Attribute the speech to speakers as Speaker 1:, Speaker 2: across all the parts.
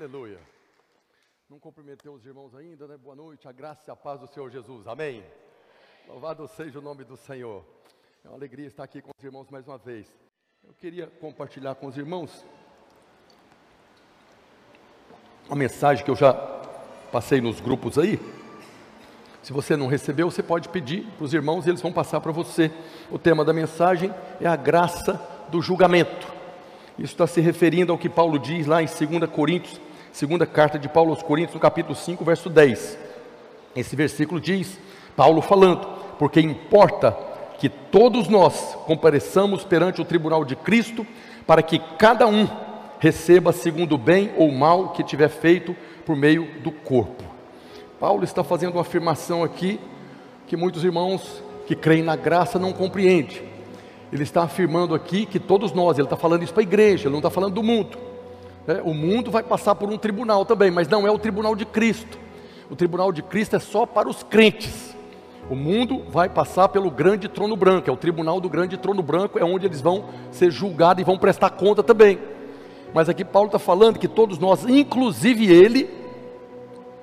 Speaker 1: Aleluia. Não cumprimentei os irmãos ainda, né? Boa noite, a graça e a paz do Senhor Jesus. Amém. Louvado seja o nome do Senhor. É uma alegria estar aqui com os irmãos mais uma vez. Eu queria compartilhar com os irmãos uma mensagem que eu já passei nos grupos aí. Se você não recebeu, você pode pedir para os irmãos e eles vão passar para você. O tema da mensagem é a graça do julgamento. Isso está se referindo ao que Paulo diz lá em 2 Coríntios, segunda carta de Paulo aos Coríntios, no capítulo 5, verso 10. Esse versículo diz, Paulo falando, porque importa que todos nós compareçamos perante o tribunal de Cristo, para que cada um receba segundo o bem ou mal que tiver feito por meio do corpo. Paulo está fazendo uma afirmação aqui que muitos irmãos que creem na graça não compreendem. Ele está afirmando aqui que todos nós, ele está falando isso para a igreja, ele não está falando do mundo. Né? O mundo vai passar por um tribunal também, mas não é o tribunal de Cristo. O tribunal de Cristo é só para os crentes. O mundo vai passar pelo grande trono branco, é o tribunal do grande trono branco, é onde eles vão ser julgados e vão prestar conta também. Mas aqui Paulo está falando que todos nós, inclusive ele,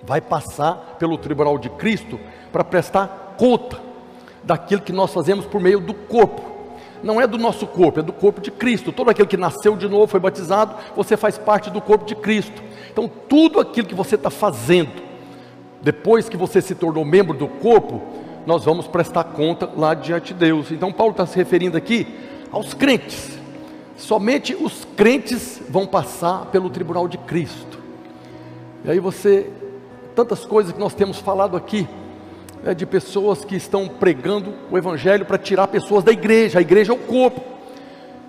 Speaker 1: vai passar pelo tribunal de Cristo para prestar conta daquilo que nós fazemos por meio do corpo não é do nosso corpo, é do corpo de Cristo. Todo aquele que nasceu de novo, foi batizado, você faz parte do corpo de Cristo. Então, tudo aquilo que você está fazendo, depois que você se tornou membro do corpo, nós vamos prestar conta lá diante de Deus. Então, Paulo está se referindo aqui aos crentes. Somente os crentes vão passar pelo tribunal de Cristo. E aí você, tantas coisas que nós temos falado aqui, é, de pessoas que estão pregando o Evangelho para tirar pessoas da igreja, a igreja é o corpo.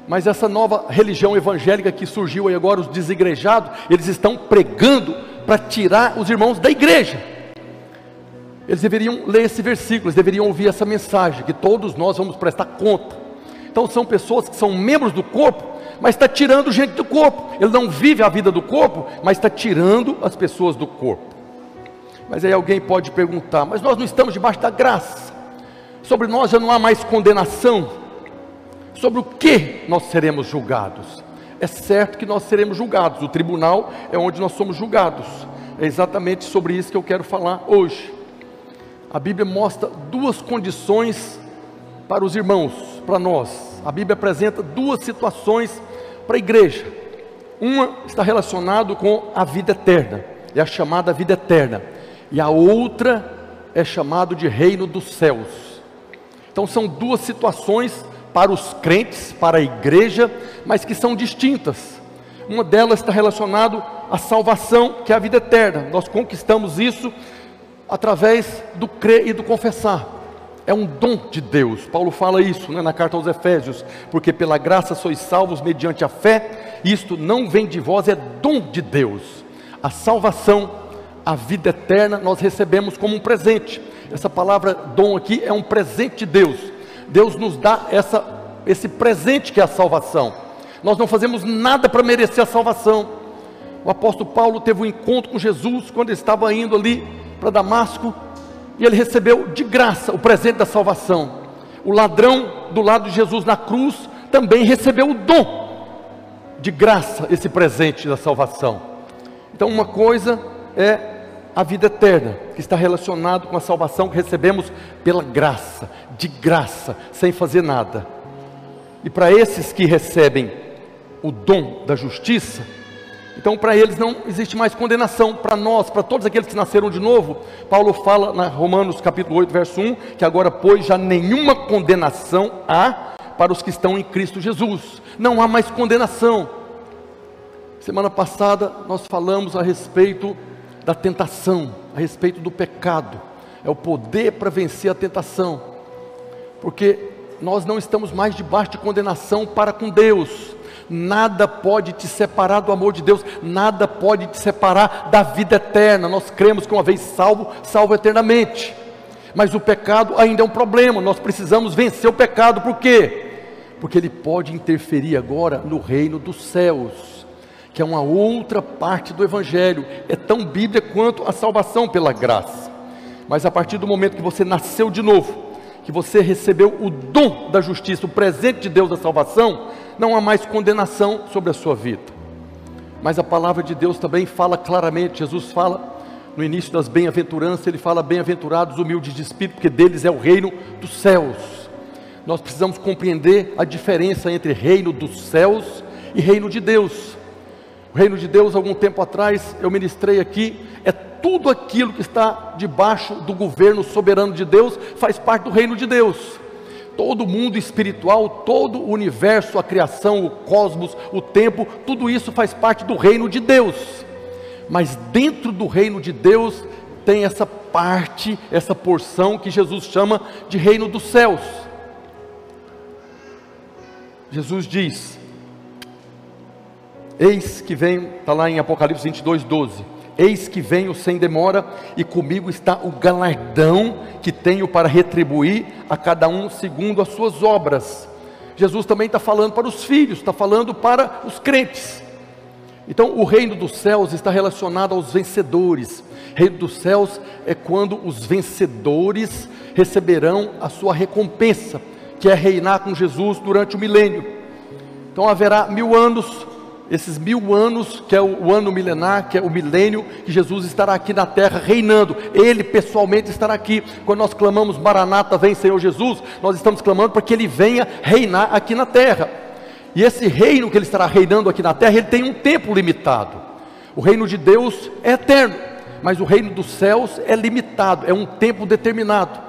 Speaker 1: Mas essa nova religião evangélica que surgiu aí agora, os desigrejados, eles estão pregando para tirar os irmãos da igreja. Eles deveriam ler esse versículo, eles deveriam ouvir essa mensagem, que todos nós vamos prestar conta. Então são pessoas que são membros do corpo, mas está tirando gente do corpo. Ele não vive a vida do corpo, mas está tirando as pessoas do corpo. Mas aí alguém pode perguntar: mas nós não estamos debaixo da graça, sobre nós já não há mais condenação, sobre o que nós seremos julgados? É certo que nós seremos julgados, o tribunal é onde nós somos julgados, é exatamente sobre isso que eu quero falar hoje. A Bíblia mostra duas condições para os irmãos, para nós. A Bíblia apresenta duas situações para a igreja. Uma está relacionado com a vida eterna, é a chamada vida eterna e a outra é chamado de reino dos céus. Então são duas situações para os crentes, para a igreja, mas que são distintas. Uma delas está relacionado à salvação, que é a vida eterna. Nós conquistamos isso através do crer e do confessar. É um dom de Deus. Paulo fala isso né, na carta aos Efésios, porque pela graça sois salvos mediante a fé. Isto não vem de vós, é dom de Deus. A salvação a vida eterna nós recebemos como um presente. Essa palavra dom aqui é um presente de Deus. Deus nos dá essa, esse presente que é a salvação. Nós não fazemos nada para merecer a salvação. O apóstolo Paulo teve um encontro com Jesus quando ele estava indo ali para Damasco e ele recebeu de graça o presente da salvação. O ladrão do lado de Jesus na cruz também recebeu o dom de graça, esse presente da salvação. Então, uma coisa é a vida eterna, que está relacionado com a salvação que recebemos pela graça, de graça, sem fazer nada. E para esses que recebem o dom da justiça, então para eles não existe mais condenação. Para nós, para todos aqueles que nasceram de novo, Paulo fala na Romanos capítulo 8, verso 1, que agora pois já nenhuma condenação há para os que estão em Cristo Jesus. Não há mais condenação. Semana passada nós falamos a respeito da tentação, a respeito do pecado. É o poder para vencer a tentação. Porque nós não estamos mais debaixo de condenação para com Deus. Nada pode te separar do amor de Deus, nada pode te separar da vida eterna. Nós cremos que uma vez salvo, salvo eternamente. Mas o pecado ainda é um problema, nós precisamos vencer o pecado, por quê? Porque ele pode interferir agora no reino dos céus que é uma outra parte do Evangelho, é tão Bíblia quanto a salvação pela graça. Mas a partir do momento que você nasceu de novo, que você recebeu o dom da justiça, o presente de Deus da salvação, não há mais condenação sobre a sua vida. Mas a palavra de Deus também fala claramente, Jesus fala no início das bem-aventuranças, ele fala: Bem-aventurados humildes de espírito, porque deles é o reino dos céus. Nós precisamos compreender a diferença entre reino dos céus e reino de Deus. Reino de Deus, algum tempo atrás, eu ministrei aqui, é tudo aquilo que está debaixo do governo soberano de Deus, faz parte do reino de Deus. Todo o mundo espiritual, todo o universo, a criação, o cosmos, o tempo, tudo isso faz parte do reino de Deus. Mas dentro do reino de Deus tem essa parte, essa porção que Jesus chama de reino dos céus. Jesus diz: Eis que vem, está lá em Apocalipse 22, 12. Eis que venho sem demora, e comigo está o galardão que tenho para retribuir a cada um segundo as suas obras. Jesus também está falando para os filhos, está falando para os crentes. Então, o reino dos céus está relacionado aos vencedores. Reino dos céus é quando os vencedores receberão a sua recompensa, que é reinar com Jesus durante o milênio. Então haverá mil anos esses mil anos, que é o ano milenar, que é o milênio, que Jesus estará aqui na terra reinando, Ele pessoalmente estará aqui. Quando nós clamamos Maranata, vem Senhor Jesus, nós estamos clamando para que Ele venha reinar aqui na terra. E esse reino que Ele estará reinando aqui na terra, ele tem um tempo limitado. O reino de Deus é eterno, mas o reino dos céus é limitado, é um tempo determinado.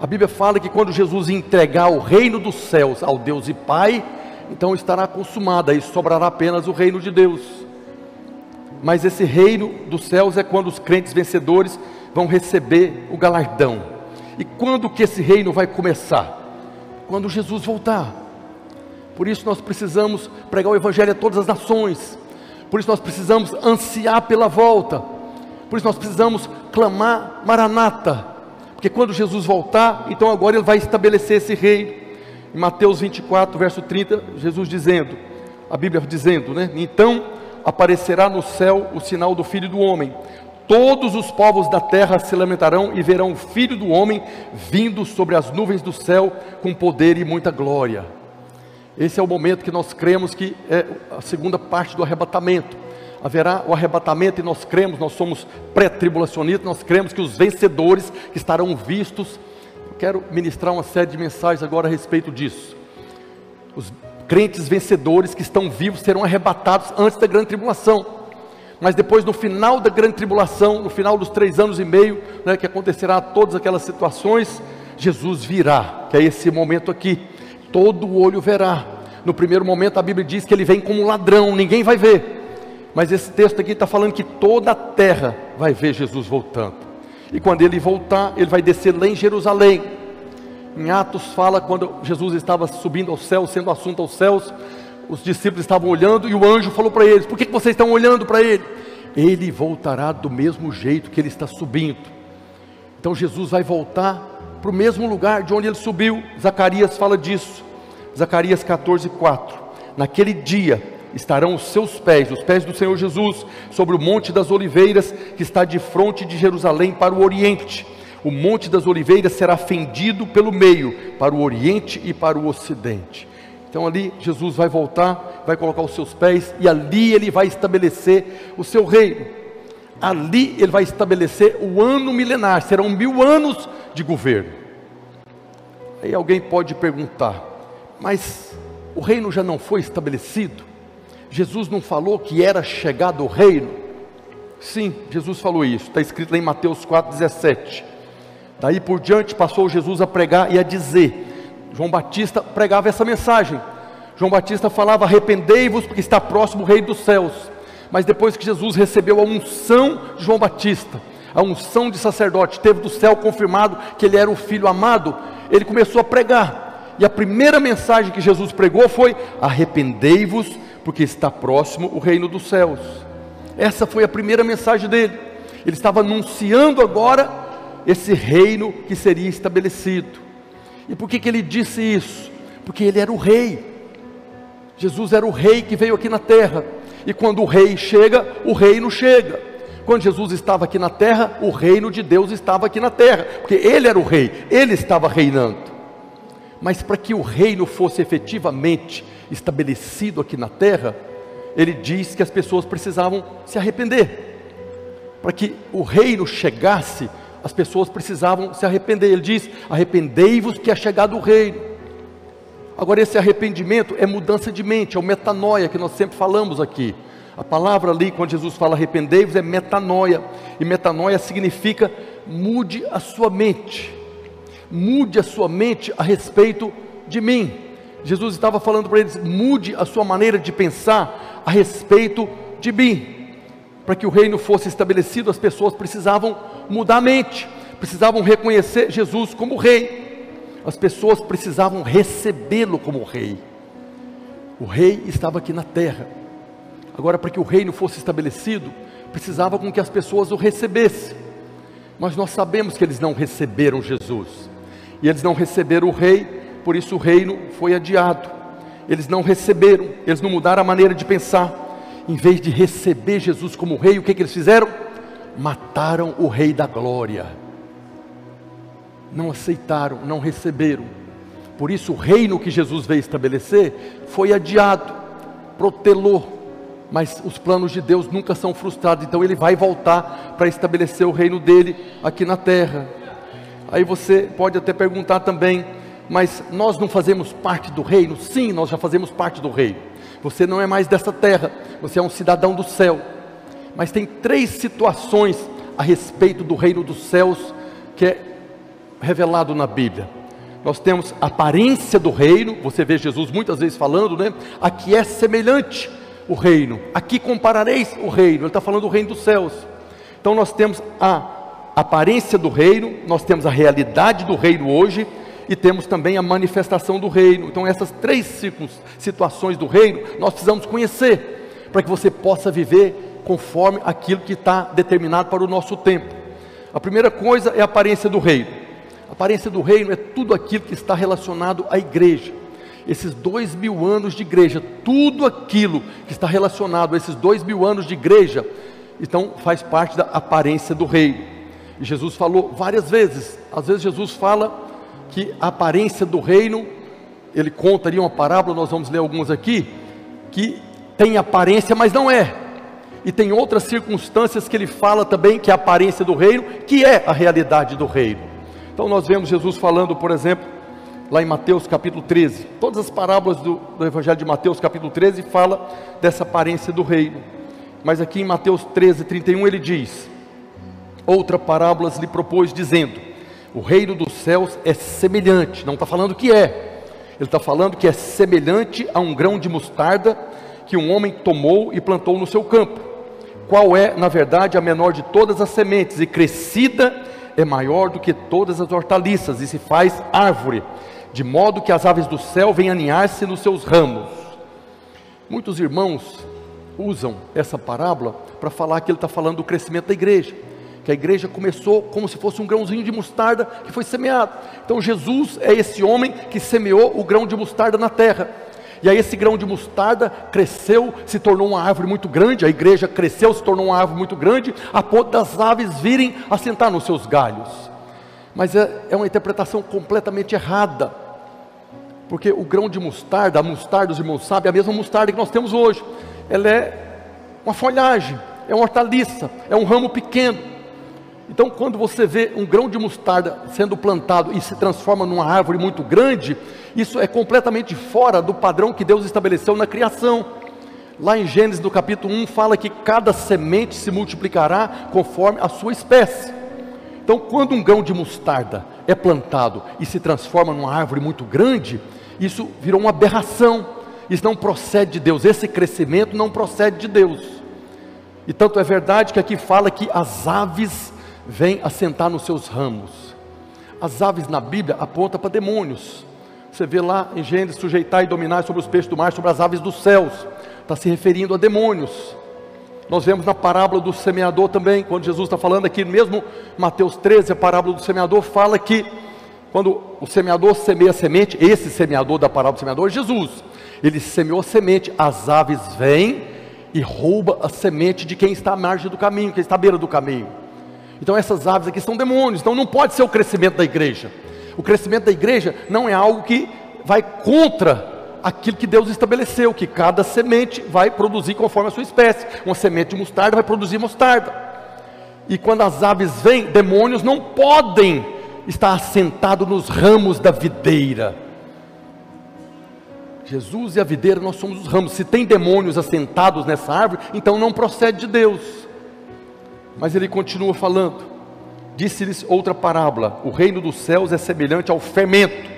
Speaker 1: A Bíblia fala que quando Jesus entregar o reino dos céus ao Deus e Pai, então estará consumada e sobrará apenas o reino de Deus. Mas esse reino dos céus é quando os crentes vencedores vão receber o galardão. E quando que esse reino vai começar? Quando Jesus voltar. Por isso nós precisamos pregar o evangelho a todas as nações. Por isso nós precisamos ansiar pela volta. Por isso nós precisamos clamar Maranata. Porque quando Jesus voltar, então agora ele vai estabelecer esse reino. Em Mateus 24, verso 30, Jesus dizendo, a Bíblia dizendo, né? Então aparecerá no céu o sinal do Filho do Homem. Todos os povos da terra se lamentarão e verão o Filho do Homem vindo sobre as nuvens do céu com poder e muita glória. Esse é o momento que nós cremos que é a segunda parte do arrebatamento. Haverá o arrebatamento e nós cremos, nós somos pré-tribulacionistas, nós cremos que os vencedores estarão vistos Quero ministrar uma série de mensagens agora a respeito disso. Os crentes vencedores que estão vivos serão arrebatados antes da grande tribulação. Mas depois, no final da grande tribulação, no final dos três anos e meio, né, que acontecerá todas aquelas situações, Jesus virá, que é esse momento aqui. Todo o olho verá. No primeiro momento, a Bíblia diz que ele vem como ladrão, ninguém vai ver. Mas esse texto aqui está falando que toda a terra vai ver Jesus voltando. E quando ele voltar, ele vai descer lá em Jerusalém. Em Atos fala quando Jesus estava subindo aos céus, sendo assunto aos céus, os discípulos estavam olhando e o anjo falou para eles: Por que vocês estão olhando para ele? Ele voltará do mesmo jeito que ele está subindo. Então Jesus vai voltar para o mesmo lugar de onde ele subiu. Zacarias fala disso. Zacarias 14, 4. Naquele dia estarão os seus pés, os pés do Senhor Jesus, sobre o Monte das Oliveiras, que está de frente de Jerusalém para o Oriente. O Monte das Oliveiras será fendido pelo meio, para o Oriente e para o Ocidente. Então ali Jesus vai voltar, vai colocar os seus pés, e ali ele vai estabelecer o seu reino. Ali ele vai estabelecer o ano milenar, serão mil anos de governo. Aí alguém pode perguntar, mas o reino já não foi estabelecido? Jesus não falou que era chegado o reino? Sim, Jesus falou isso, está escrito lá em Mateus 4,17. Daí por diante passou Jesus a pregar e a dizer. João Batista pregava essa mensagem. João Batista falava: arrependei-vos, porque está próximo o reino dos céus. Mas depois que Jesus recebeu a unção de João Batista, a unção de sacerdote, teve do céu confirmado que ele era o filho amado, ele começou a pregar. E a primeira mensagem que Jesus pregou foi: arrependei-vos, porque está próximo o reino dos céus. Essa foi a primeira mensagem dele. Ele estava anunciando agora esse reino que seria estabelecido. E por que, que ele disse isso? Porque ele era o rei. Jesus era o rei que veio aqui na terra. E quando o rei chega, o reino chega. Quando Jesus estava aqui na terra, o reino de Deus estava aqui na terra, porque ele era o rei, ele estava reinando. Mas para que o reino fosse efetivamente estabelecido aqui na terra, ele diz que as pessoas precisavam se arrepender. Para que o reino chegasse, as pessoas precisavam se arrepender. Ele diz: arrependei-vos que é chegado o reino. Agora, esse arrependimento é mudança de mente, é o metanoia que nós sempre falamos aqui. A palavra ali, quando Jesus fala arrependei-vos, é metanoia. E metanoia significa mude a sua mente. Mude a sua mente a respeito de mim. Jesus estava falando para eles: mude a sua maneira de pensar a respeito de mim. Para que o reino fosse estabelecido, as pessoas precisavam mudar a mente, precisavam reconhecer Jesus como rei, as pessoas precisavam recebê-lo como rei. O rei estava aqui na terra. Agora, para que o reino fosse estabelecido, precisava com que as pessoas o recebessem. Mas nós sabemos que eles não receberam Jesus, e eles não receberam o rei, por isso o reino foi adiado. Eles não receberam, eles não mudaram a maneira de pensar. Em vez de receber Jesus como rei, o que, que eles fizeram? Mataram o rei da glória. Não aceitaram, não receberam. Por isso o reino que Jesus veio estabelecer foi adiado, protelou, mas os planos de Deus nunca são frustrados, então ele vai voltar para estabelecer o reino dele aqui na terra. Aí você pode até perguntar também, mas nós não fazemos parte do reino? Sim, nós já fazemos parte do reino. Você não é mais dessa terra, você é um cidadão do céu. Mas tem três situações a respeito do reino dos céus que é revelado na Bíblia. Nós temos a aparência do reino, você vê Jesus muitas vezes falando, né? Aqui é semelhante o reino, aqui comparareis o reino, ele está falando do reino dos céus. Então nós temos a aparência do reino, nós temos a realidade do reino hoje, e temos também a manifestação do reino. Então, essas três situações do reino nós precisamos conhecer, para que você possa viver conforme aquilo que está determinado para o nosso tempo. A primeira coisa é a aparência do reino. A aparência do reino é tudo aquilo que está relacionado à igreja. Esses dois mil anos de igreja, tudo aquilo que está relacionado a esses dois mil anos de igreja, então faz parte da aparência do reino. E Jesus falou várias vezes. Às vezes Jesus fala que a aparência do reino, ele conta ali uma parábola, nós vamos ler alguns aqui, que tem aparência, mas não é. E tem outras circunstâncias que ele fala também que é a aparência do reino, que é a realidade do reino. Então nós vemos Jesus falando, por exemplo, lá em Mateus capítulo 13. Todas as parábolas do, do Evangelho de Mateus capítulo 13 fala dessa aparência do reino. Mas aqui em Mateus 13, 31 ele diz: Outra parábola lhe propôs, dizendo: o reino dos céus é semelhante, não está falando que é, ele está falando que é semelhante a um grão de mostarda que um homem tomou e plantou no seu campo, qual é, na verdade, a menor de todas as sementes, e crescida é maior do que todas as hortaliças, e se faz árvore, de modo que as aves do céu vêm aninhar-se nos seus ramos. Muitos irmãos usam essa parábola para falar que ele está falando do crescimento da igreja que a igreja começou como se fosse um grãozinho de mostarda que foi semeado. Então Jesus é esse homem que semeou o grão de mostarda na terra. E aí esse grão de mostarda cresceu, se tornou uma árvore muito grande, a igreja cresceu, se tornou uma árvore muito grande, a ponto das aves virem assentar nos seus galhos. Mas é, é uma interpretação completamente errada. Porque o grão de mostarda, a mostarda, os irmãos sabem, é a mesma mostarda que nós temos hoje. Ela é uma folhagem, é uma hortaliça, é um ramo pequeno. Então, quando você vê um grão de mostarda sendo plantado e se transforma numa árvore muito grande, isso é completamente fora do padrão que Deus estabeleceu na criação. Lá em Gênesis, no capítulo 1, fala que cada semente se multiplicará conforme a sua espécie. Então, quando um grão de mostarda é plantado e se transforma numa árvore muito grande, isso virou uma aberração. Isso não procede de Deus. Esse crescimento não procede de Deus. E tanto é verdade que aqui fala que as aves vem assentar nos seus ramos. As aves na Bíblia apontam para demônios. Você vê lá em Gênesis, sujeitar e dominar sobre os peixes do mar, sobre as aves dos céus. Está se referindo a demônios. Nós vemos na parábola do semeador também, quando Jesus está falando aqui, mesmo Mateus 13, a parábola do semeador, fala que quando o semeador semeia a semente, esse semeador da parábola do semeador é Jesus. Ele semeou a semente, as aves vêm e rouba a semente de quem está à margem do caminho, quem está à beira do caminho. Então essas aves aqui são demônios, então não pode ser o crescimento da igreja. O crescimento da igreja não é algo que vai contra aquilo que Deus estabeleceu, que cada semente vai produzir conforme a sua espécie. Uma semente de mostarda vai produzir mostarda. E quando as aves vêm, demônios não podem estar assentados nos ramos da videira. Jesus e a videira, nós somos os ramos. Se tem demônios assentados nessa árvore, então não procede de Deus. Mas ele continua falando. Disse-lhes outra parábola: O reino dos céus é semelhante ao fermento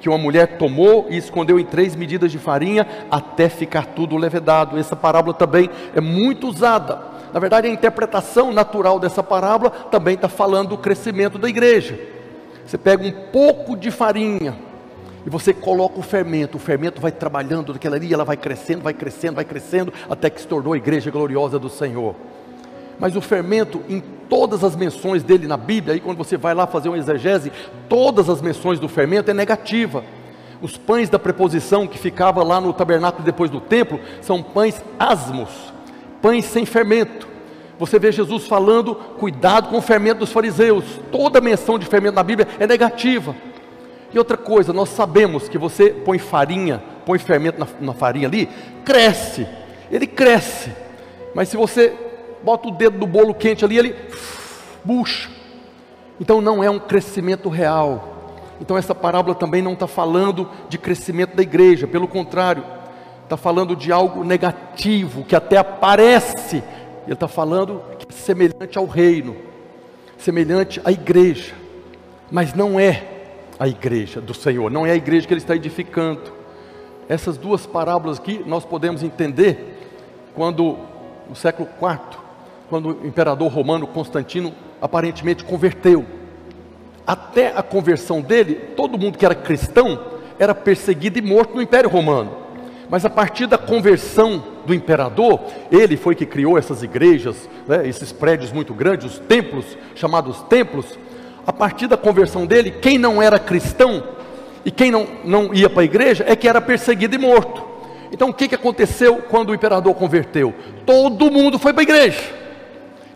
Speaker 1: que uma mulher tomou e escondeu em três medidas de farinha até ficar tudo levedado. Essa parábola também é muito usada. Na verdade, a interpretação natural dessa parábola também está falando do crescimento da igreja. Você pega um pouco de farinha e você coloca o fermento, o fermento vai trabalhando naquela ali, ela vai crescendo, vai crescendo, vai crescendo, até que se tornou a igreja gloriosa do Senhor. Mas o fermento, em todas as menções dele na Bíblia, aí quando você vai lá fazer uma exegese, todas as menções do fermento é negativa. Os pães da preposição que ficava lá no tabernáculo depois do templo são pães asmos, pães sem fermento. Você vê Jesus falando, cuidado com o fermento dos fariseus. Toda menção de fermento na Bíblia é negativa. E outra coisa, nós sabemos que você põe farinha, põe fermento na, na farinha ali, cresce, ele cresce. Mas se você bota o dedo do bolo quente ali, ele bucha. Então não é um crescimento real. Então essa parábola também não está falando de crescimento da igreja, pelo contrário, está falando de algo negativo que até aparece. Ele está falando que é semelhante ao reino, semelhante à igreja, mas não é a igreja do Senhor, não é a igreja que ele está edificando. Essas duas parábolas aqui nós podemos entender quando no século IV quando o imperador romano Constantino aparentemente converteu. Até a conversão dele, todo mundo que era cristão era perseguido e morto no Império Romano. Mas a partir da conversão do imperador, ele foi que criou essas igrejas, né, esses prédios muito grandes, os templos, chamados templos. A partir da conversão dele, quem não era cristão e quem não, não ia para a igreja é que era perseguido e morto. Então o que, que aconteceu quando o imperador converteu? Todo mundo foi para a igreja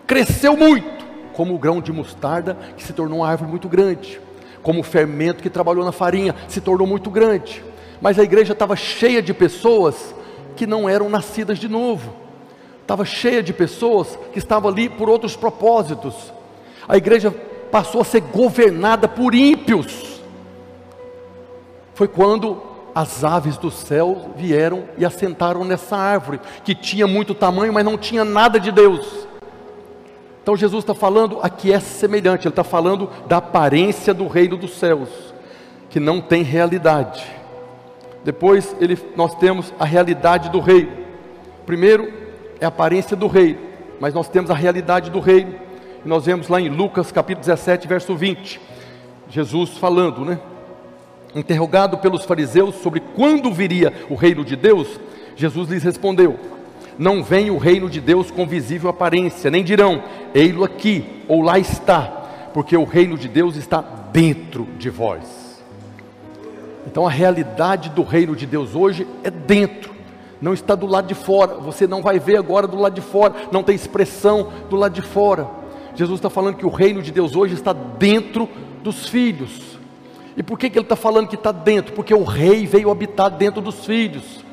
Speaker 1: cresceu muito, como o grão de mostarda que se tornou uma árvore muito grande, como o fermento que trabalhou na farinha se tornou muito grande. Mas a igreja estava cheia de pessoas que não eram nascidas de novo, estava cheia de pessoas que estavam ali por outros propósitos. A igreja passou a ser governada por ímpios. Foi quando as aves do céu vieram e assentaram nessa árvore, que tinha muito tamanho, mas não tinha nada de Deus. Então Jesus está falando aqui é semelhante, ele está falando da aparência do reino dos céus, que não tem realidade. Depois ele, nós temos a realidade do reino. Primeiro é a aparência do reino, mas nós temos a realidade do reino. E nós vemos lá em Lucas capítulo 17, verso 20, Jesus falando, né? Interrogado pelos fariseus sobre quando viria o reino de Deus, Jesus lhes respondeu: não vem o reino de Deus com visível aparência, nem dirão, ei-lo aqui, ou lá está, porque o reino de Deus está dentro de vós. Então a realidade do reino de Deus hoje é dentro, não está do lado de fora, você não vai ver agora do lado de fora, não tem expressão do lado de fora. Jesus está falando que o reino de Deus hoje está dentro dos filhos. E por que, que ele está falando que está dentro? Porque o rei veio habitar dentro dos filhos.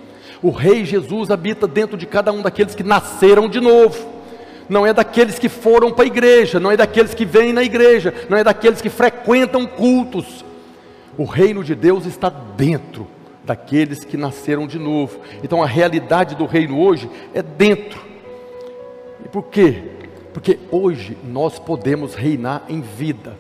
Speaker 1: O Rei Jesus habita dentro de cada um daqueles que nasceram de novo. Não é daqueles que foram para a igreja, não é daqueles que vêm na igreja, não é daqueles que frequentam cultos. O reino de Deus está dentro daqueles que nasceram de novo. Então a realidade do reino hoje é dentro. E por quê? Porque hoje nós podemos reinar em vida.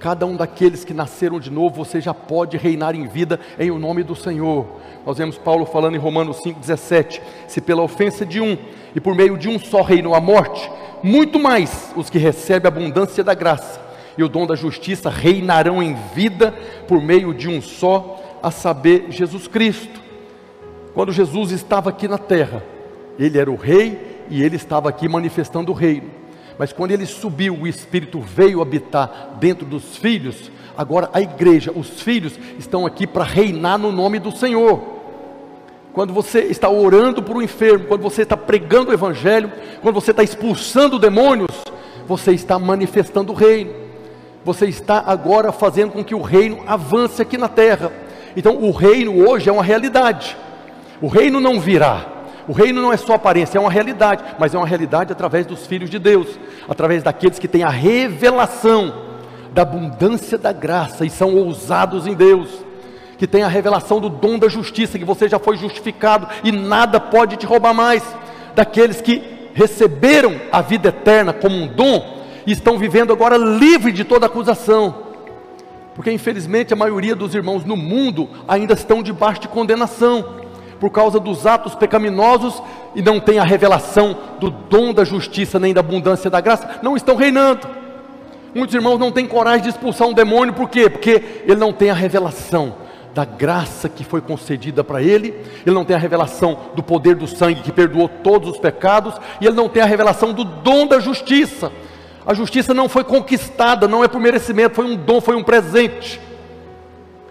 Speaker 1: Cada um daqueles que nasceram de novo, você já pode reinar em vida em o nome do Senhor. Nós vemos Paulo falando em Romanos 5,17: Se pela ofensa de um e por meio de um só reinou a morte, muito mais os que recebem a abundância da graça e o dom da justiça reinarão em vida por meio de um só, a saber, Jesus Cristo. Quando Jesus estava aqui na terra, ele era o rei e ele estava aqui manifestando o reino. Mas quando ele subiu, o Espírito veio habitar dentro dos filhos. Agora a igreja, os filhos, estão aqui para reinar no nome do Senhor. Quando você está orando por um enfermo, quando você está pregando o Evangelho, quando você está expulsando demônios, você está manifestando o reino. Você está agora fazendo com que o reino avance aqui na terra. Então o reino hoje é uma realidade. O reino não virá. O reino não é só aparência, é uma realidade, mas é uma realidade através dos filhos de Deus, através daqueles que têm a revelação da abundância da graça e são ousados em Deus, que têm a revelação do dom da justiça, que você já foi justificado e nada pode te roubar mais, daqueles que receberam a vida eterna como um dom e estão vivendo agora livre de toda acusação. Porque infelizmente a maioria dos irmãos no mundo ainda estão debaixo de condenação por causa dos atos pecaminosos e não tem a revelação do dom da justiça nem da abundância da graça, não estão reinando. Muitos irmãos não têm coragem de expulsar um demônio, por quê? Porque ele não tem a revelação da graça que foi concedida para ele, ele não tem a revelação do poder do sangue que perdoou todos os pecados, e ele não tem a revelação do dom da justiça. A justiça não foi conquistada, não é por merecimento, foi um dom, foi um presente.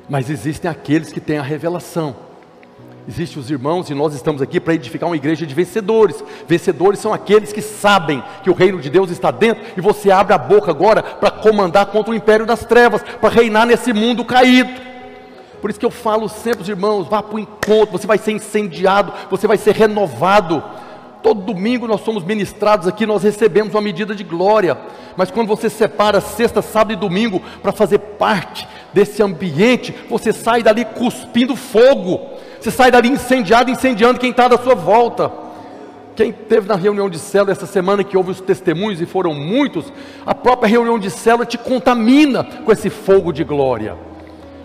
Speaker 1: Mas existem aqueles que têm a revelação Existem os irmãos e nós estamos aqui para edificar uma igreja de vencedores. Vencedores são aqueles que sabem que o reino de Deus está dentro e você abre a boca agora para comandar contra o império das trevas, para reinar nesse mundo caído. Por isso que eu falo sempre os irmãos, vá para o encontro, você vai ser incendiado, você vai ser renovado. Todo domingo nós somos ministrados aqui, nós recebemos uma medida de glória. Mas quando você separa sexta, sábado e domingo para fazer parte desse ambiente, você sai dali cuspindo fogo você sai dali incendiado, incendiando quem está da sua volta. Quem teve na reunião de célula essa semana que houve os testemunhos e foram muitos, a própria reunião de célula te contamina com esse fogo de glória.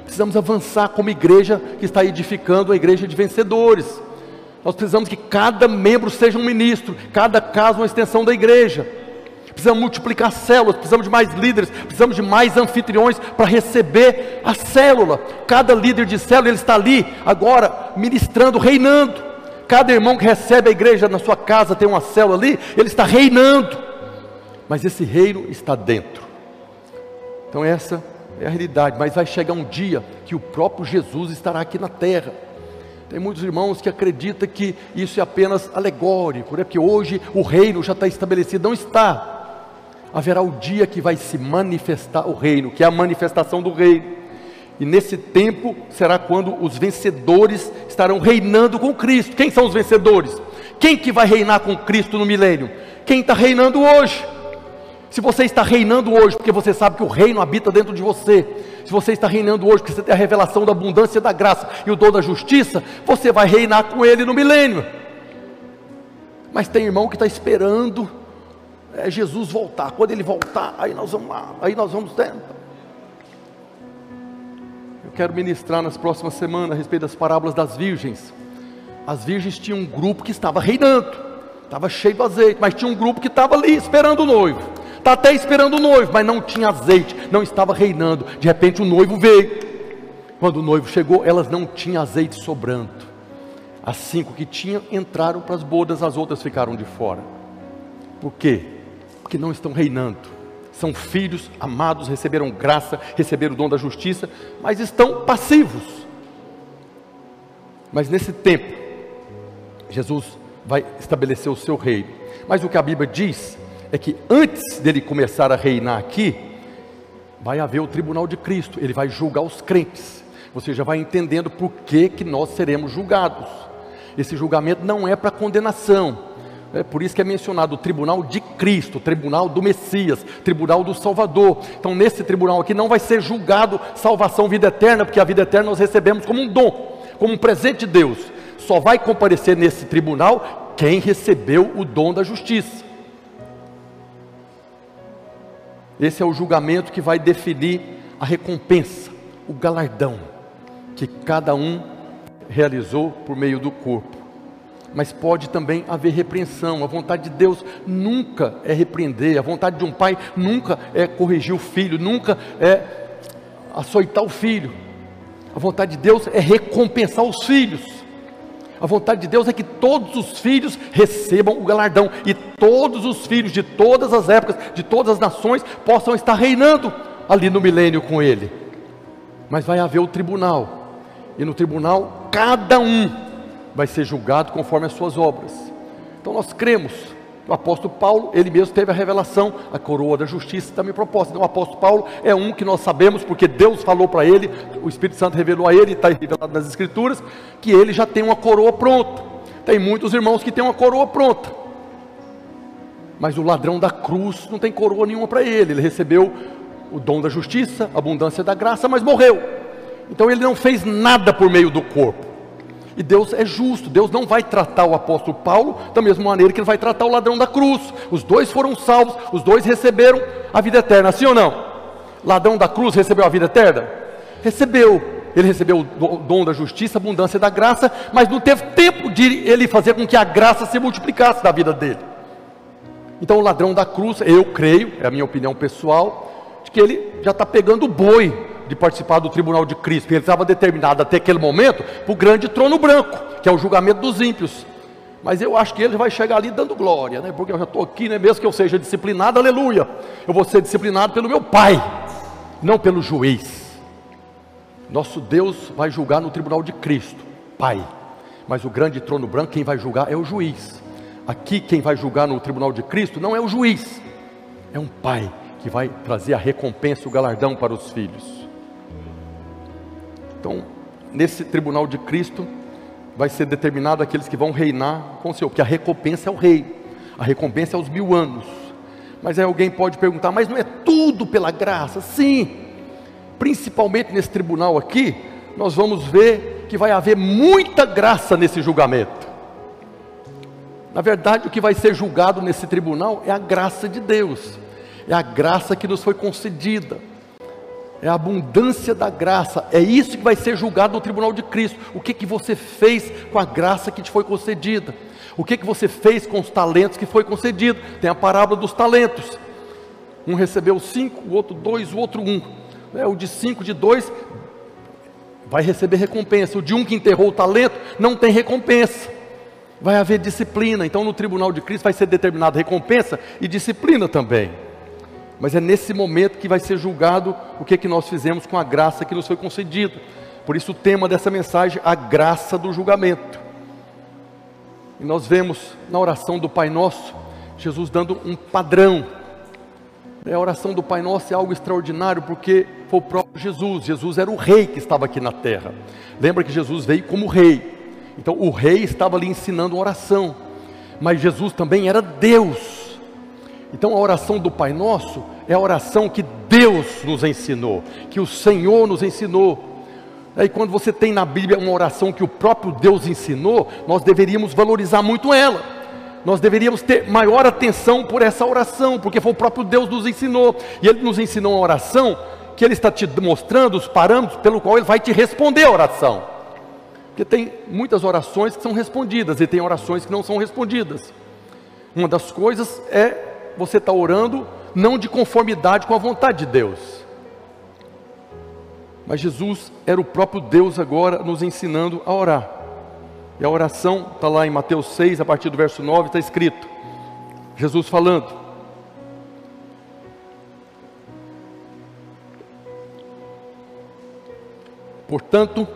Speaker 1: Precisamos avançar como igreja que está edificando a igreja de vencedores. Nós precisamos que cada membro seja um ministro, cada caso uma extensão da igreja precisamos multiplicar células, precisamos de mais líderes, precisamos de mais anfitriões para receber a célula. Cada líder de célula ele está ali agora ministrando, reinando. Cada irmão que recebe a igreja na sua casa tem uma célula ali, ele está reinando. Mas esse reino está dentro. Então essa é a realidade, mas vai chegar um dia que o próprio Jesus estará aqui na terra. Tem muitos irmãos que acreditam que isso é apenas alegórico, né? porque hoje o reino já está estabelecido. Não está haverá o dia que vai se manifestar o reino, que é a manifestação do reino. E nesse tempo será quando os vencedores estarão reinando com Cristo. Quem são os vencedores? Quem que vai reinar com Cristo no milênio? Quem está reinando hoje? Se você está reinando hoje, porque você sabe que o reino habita dentro de você, se você está reinando hoje, porque você tem a revelação da abundância da graça e o dom da justiça, você vai reinar com Ele no milênio. Mas tem irmão que está esperando é Jesus voltar. Quando ele voltar, aí nós vamos lá, aí nós vamos dentro. Eu quero ministrar nas próximas semanas a respeito das parábolas das virgens. As virgens tinham um grupo que estava reinando, estava cheio de azeite, mas tinha um grupo que estava ali esperando o noivo. Está até esperando o noivo, mas não tinha azeite, não estava reinando. De repente o noivo veio. Quando o noivo chegou, elas não tinham azeite sobrando. As cinco que tinham entraram para as bodas, as outras ficaram de fora. Por quê? Que não estão reinando. São filhos amados, receberam graça, receberam o dom da justiça, mas estão passivos. Mas nesse tempo, Jesus vai estabelecer o seu reino. Mas o que a Bíblia diz é que antes dele começar a reinar aqui, vai haver o tribunal de Cristo, ele vai julgar os crentes. Você já vai entendendo por que, que nós seremos julgados. Esse julgamento não é para condenação, é por isso que é mencionado o tribunal de Cristo, o tribunal do Messias, tribunal do Salvador. Então, nesse tribunal aqui não vai ser julgado salvação, vida eterna, porque a vida eterna nós recebemos como um dom, como um presente de Deus. Só vai comparecer nesse tribunal quem recebeu o dom da justiça. Esse é o julgamento que vai definir a recompensa, o galardão que cada um realizou por meio do corpo mas pode também haver repreensão. A vontade de Deus nunca é repreender, a vontade de um pai nunca é corrigir o filho, nunca é açoitar o filho. A vontade de Deus é recompensar os filhos. A vontade de Deus é que todos os filhos recebam o galardão e todos os filhos de todas as épocas, de todas as nações, possam estar reinando ali no milênio com Ele. Mas vai haver o tribunal, e no tribunal cada um vai ser julgado conforme as suas obras. Então nós cremos O apóstolo Paulo, ele mesmo teve a revelação, a coroa da justiça está me proposta. Então, o apóstolo Paulo é um que nós sabemos, porque Deus falou para ele, o Espírito Santo revelou a ele, está revelado nas Escrituras, que ele já tem uma coroa pronta. Tem muitos irmãos que têm uma coroa pronta. Mas o ladrão da cruz não tem coroa nenhuma para ele. Ele recebeu o dom da justiça, a abundância da graça, mas morreu. Então ele não fez nada por meio do corpo. E Deus é justo, Deus não vai tratar o apóstolo Paulo da mesma maneira que ele vai tratar o ladrão da cruz. Os dois foram salvos, os dois receberam a vida eterna, sim ou não? Ladrão da cruz recebeu a vida eterna? Recebeu. Ele recebeu o dom da justiça, abundância da graça, mas não teve tempo de ele fazer com que a graça se multiplicasse na vida dele. Então o ladrão da cruz, eu creio, é a minha opinião pessoal, de que ele já está pegando o boi de participar do tribunal de Cristo, ele estava determinado até aquele momento para o grande trono branco, que é o julgamento dos ímpios. Mas eu acho que ele vai chegar ali dando glória, né? Porque eu já estou aqui, né? Mesmo que eu seja disciplinado, aleluia. Eu vou ser disciplinado pelo meu Pai, não pelo juiz. Nosso Deus vai julgar no tribunal de Cristo, Pai. Mas o grande trono branco, quem vai julgar é o juiz. Aqui, quem vai julgar no tribunal de Cristo não é o juiz, é um Pai que vai trazer a recompensa, o galardão para os filhos. Então, nesse tribunal de Cristo, vai ser determinado aqueles que vão reinar com o Senhor, porque a recompensa é o rei, a recompensa é os mil anos. Mas aí alguém pode perguntar, mas não é tudo pela graça? Sim, principalmente nesse tribunal aqui, nós vamos ver que vai haver muita graça nesse julgamento. Na verdade, o que vai ser julgado nesse tribunal é a graça de Deus, é a graça que nos foi concedida é a abundância da graça, é isso que vai ser julgado no tribunal de Cristo. O que, que você fez com a graça que te foi concedida? O que, que você fez com os talentos que foi concedido? Tem a parábola dos talentos. Um recebeu cinco, o outro dois, o outro um. É, o de cinco, de dois, vai receber recompensa. O de um que enterrou o talento, não tem recompensa. Vai haver disciplina. Então, no tribunal de Cristo vai ser determinada recompensa e disciplina também mas é nesse momento que vai ser julgado o que, é que nós fizemos com a graça que nos foi concedida. Por isso o tema dessa mensagem, a graça do julgamento. E nós vemos na oração do Pai Nosso, Jesus dando um padrão. A oração do Pai Nosso é algo extraordinário, porque foi o próprio Jesus. Jesus era o rei que estava aqui na terra. Lembra que Jesus veio como rei. Então o rei estava ali ensinando uma oração. Mas Jesus também era Deus. Então a oração do Pai Nosso é a oração que Deus nos ensinou, que o Senhor nos ensinou. Aí quando você tem na Bíblia uma oração que o próprio Deus ensinou, nós deveríamos valorizar muito ela. Nós deveríamos ter maior atenção por essa oração, porque foi o próprio Deus nos ensinou. E Ele nos ensinou uma oração que Ele está te mostrando os parâmetros pelo qual Ele vai te responder a oração. Porque tem muitas orações que são respondidas e tem orações que não são respondidas. Uma das coisas é você está orando não de conformidade com a vontade de Deus. Mas Jesus era o próprio Deus agora nos ensinando a orar. E a oração está lá em Mateus 6, a partir do verso 9, está escrito: Jesus falando. Portanto,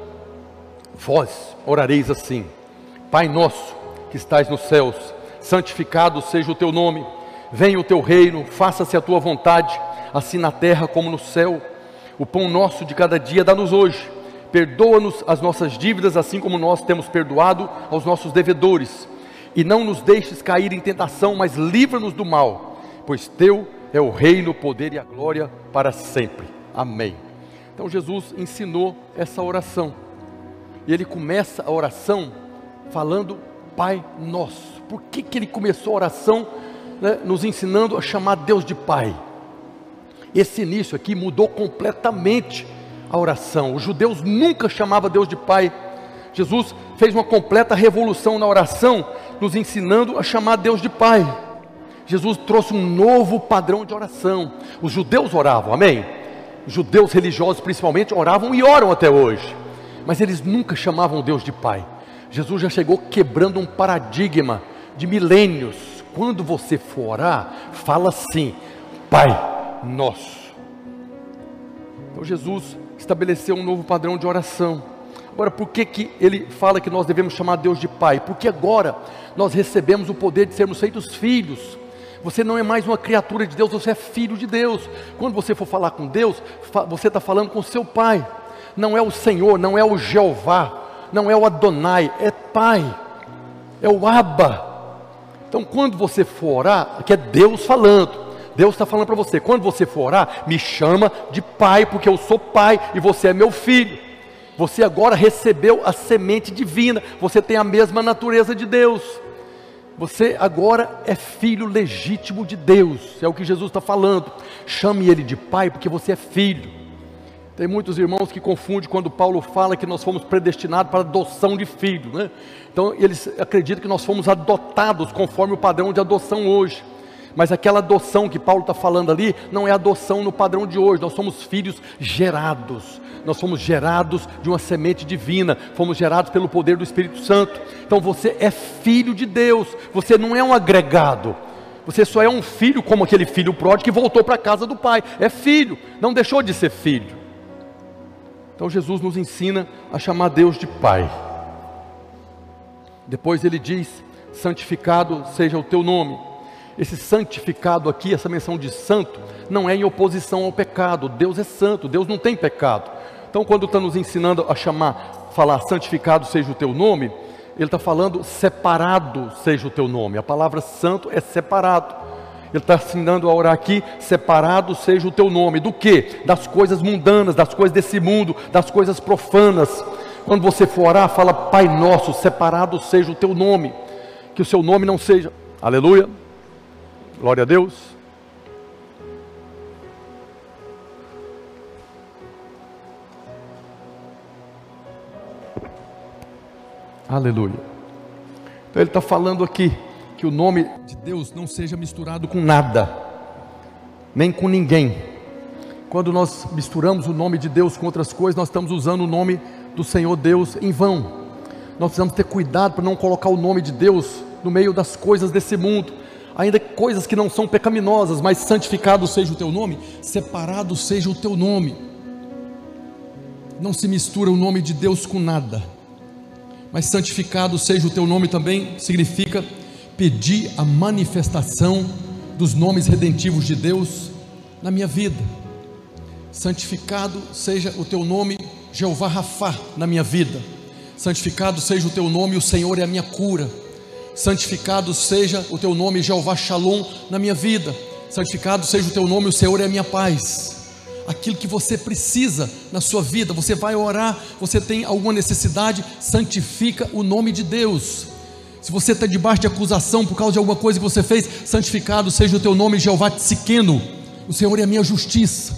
Speaker 1: vós orareis assim: Pai nosso que estais nos céus, santificado seja o teu nome Venha o teu reino, faça-se a tua vontade, assim na terra como no céu. O pão nosso de cada dia dá-nos hoje. Perdoa-nos as nossas dívidas, assim como nós temos perdoado aos nossos devedores. E não nos deixes cair em tentação, mas livra-nos do mal, pois teu é o reino, o poder e a glória para sempre. Amém. Então Jesus ensinou essa oração. E ele começa a oração falando Pai Nosso. Por que, que ele começou a oração né, nos ensinando a chamar Deus de Pai. Esse início aqui mudou completamente a oração. Os judeus nunca chamavam Deus de Pai. Jesus fez uma completa revolução na oração, nos ensinando a chamar Deus de Pai. Jesus trouxe um novo padrão de oração. Os judeus oravam, amém? Os judeus religiosos, principalmente, oravam e oram até hoje, mas eles nunca chamavam Deus de Pai. Jesus já chegou quebrando um paradigma de milênios quando você for orar, fala assim: Pai Nosso. Então Jesus estabeleceu um novo padrão de oração. Agora, por que, que ele fala que nós devemos chamar Deus de Pai? Porque agora nós recebemos o poder de sermos feitos filhos. Você não é mais uma criatura de Deus, você é filho de Deus. Quando você for falar com Deus, você está falando com seu Pai. Não é o Senhor, não é o Jeová, não é o Adonai, é Pai, é o Abba. Então, quando você for orar, que é Deus falando, Deus está falando para você: quando você for orar, me chama de pai, porque eu sou pai e você é meu filho. Você agora recebeu a semente divina, você tem a mesma natureza de Deus. Você agora é filho legítimo de Deus, é o que Jesus está falando. Chame ele de pai, porque você é filho. Tem muitos irmãos que confundem quando Paulo fala que nós fomos predestinados para adoção de filho, né? Então eles acreditam que nós fomos adotados conforme o padrão de adoção hoje. Mas aquela adoção que Paulo está falando ali não é adoção no padrão de hoje, nós somos filhos gerados, nós fomos gerados de uma semente divina, fomos gerados pelo poder do Espírito Santo. Então você é filho de Deus, você não é um agregado, você só é um filho, como aquele filho pródigo que voltou para a casa do pai, é filho, não deixou de ser filho. Então Jesus nos ensina a chamar Deus de Pai. Depois ele diz: santificado seja o teu nome. Esse santificado aqui, essa menção de santo, não é em oposição ao pecado. Deus é santo, Deus não tem pecado. Então, quando está nos ensinando a chamar, falar santificado seja o teu nome, ele está falando separado seja o teu nome. A palavra santo é separado. Ele está ensinando a orar aqui, separado seja o teu nome. Do que? Das coisas mundanas, das coisas desse mundo, das coisas profanas. Quando você for orar, fala Pai nosso, separado seja o teu nome. Que o seu nome não seja. Aleluia. Glória a Deus. Aleluia. Então ele está falando aqui que o nome de Deus não seja misturado com nada, nem com ninguém. Quando nós misturamos o nome de Deus com outras coisas, nós estamos usando o nome do Senhor Deus em vão. Nós precisamos ter cuidado para não colocar o nome de Deus no meio das coisas desse mundo ainda coisas que não são pecaminosas, mas santificado seja o teu nome, separado seja o teu nome. Não se mistura o nome de Deus com nada, mas santificado seja o teu nome também significa pedir a manifestação dos nomes redentivos de Deus na minha vida. Santificado seja o teu nome, Jeová Rafá, na minha vida. Santificado seja o teu nome, o Senhor é a minha cura santificado seja o teu nome, Jeová Shalom, na minha vida, santificado seja o teu nome, o Senhor é a minha paz. Aquilo que você precisa na sua vida, você vai orar, você tem alguma necessidade, santifica o nome de Deus. Se você está debaixo de acusação por causa de alguma coisa que você fez, santificado seja o teu nome, Jeová Tsiqueno, o Senhor é a minha justiça.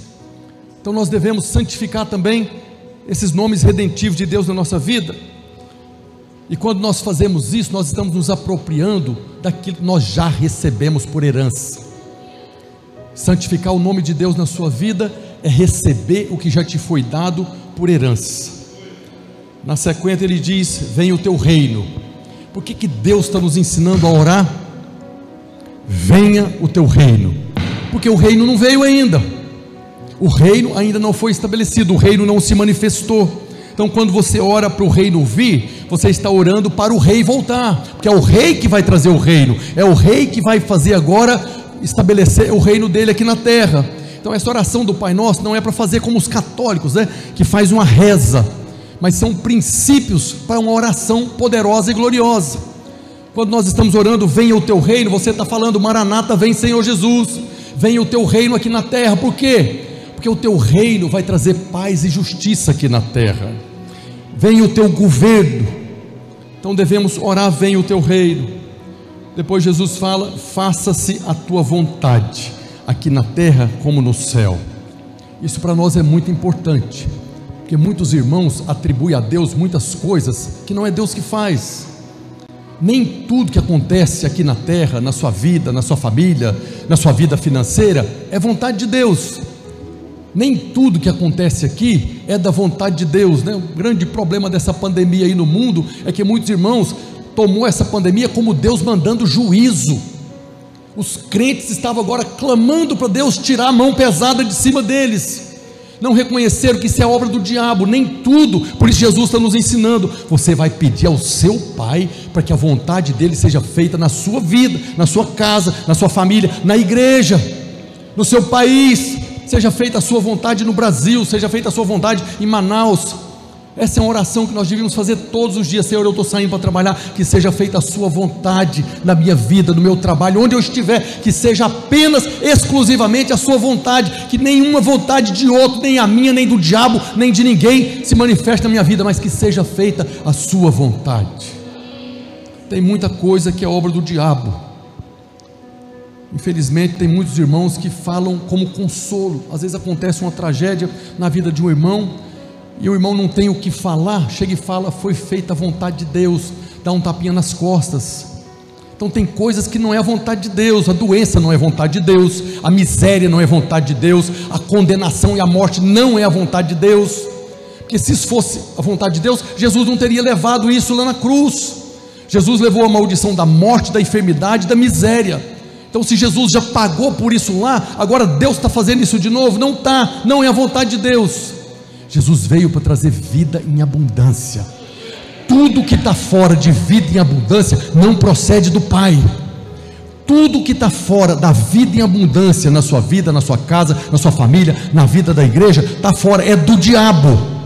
Speaker 1: Então nós devemos santificar também esses nomes redentivos de Deus na nossa vida. E quando nós fazemos isso, nós estamos nos apropriando daquilo que nós já recebemos por herança. Santificar o nome de Deus na sua vida é receber o que já te foi dado por herança. Na sequência ele diz: Venha o teu reino. Por que, que Deus está nos ensinando a orar? Venha o teu reino, porque o reino não veio ainda, o reino ainda não foi estabelecido, o reino não se manifestou. Então, quando você ora para o reino vir, você está orando para o rei voltar, porque é o rei que vai trazer o reino, é o rei que vai fazer agora estabelecer o reino dele aqui na terra. Então, essa oração do Pai Nosso não é para fazer como os católicos, né, que faz uma reza, mas são princípios para uma oração poderosa e gloriosa. Quando nós estamos orando, venha o teu reino, você está falando, Maranata, vem Senhor Jesus, venha o teu reino aqui na terra, por quê? Porque o teu reino vai trazer paz e justiça aqui na terra venha o teu governo. Então devemos orar, venha o teu reino. Depois Jesus fala: faça-se a tua vontade, aqui na terra como no céu. Isso para nós é muito importante, porque muitos irmãos atribuem a Deus muitas coisas que não é Deus que faz. Nem tudo que acontece aqui na terra, na sua vida, na sua família, na sua vida financeira, é vontade de Deus. Nem tudo que acontece aqui é da vontade de Deus, né? O grande problema dessa pandemia aí no mundo é que muitos irmãos tomou essa pandemia como Deus mandando juízo. Os crentes estavam agora clamando para Deus tirar a mão pesada de cima deles. Não reconheceram que isso é obra do diabo, nem tudo. Por isso Jesus está nos ensinando. Você vai pedir ao seu Pai para que a vontade dele seja feita na sua vida, na sua casa, na sua família, na igreja, no seu país. Seja feita a sua vontade no Brasil, seja feita a sua vontade em Manaus, essa é uma oração que nós devíamos fazer todos os dias. Senhor, eu estou saindo para trabalhar, que seja feita a Sua vontade na minha vida, no meu trabalho, onde eu estiver, que seja apenas, exclusivamente a Sua vontade, que nenhuma vontade de outro, nem a minha, nem do diabo, nem de ninguém se manifeste na minha vida, mas que seja feita a Sua vontade. Tem muita coisa que é obra do diabo. Infelizmente, tem muitos irmãos que falam como consolo. Às vezes acontece uma tragédia na vida de um irmão e o irmão não tem o que falar, chega e fala: Foi feita a vontade de Deus, dá um tapinha nas costas. Então, tem coisas que não é a vontade de Deus, a doença não é vontade de Deus, a miséria não é vontade de Deus, a condenação e a morte não é a vontade de Deus, porque se isso fosse a vontade de Deus, Jesus não teria levado isso lá na cruz. Jesus levou a maldição da morte, da enfermidade, da miséria. Então, se Jesus já pagou por isso lá, agora Deus está fazendo isso de novo? Não está, não é a vontade de Deus. Jesus veio para trazer vida em abundância. Tudo que está fora de vida em abundância não procede do Pai. Tudo que está fora da vida em abundância na sua vida, na sua casa, na sua família, na vida da igreja, está fora, é do diabo.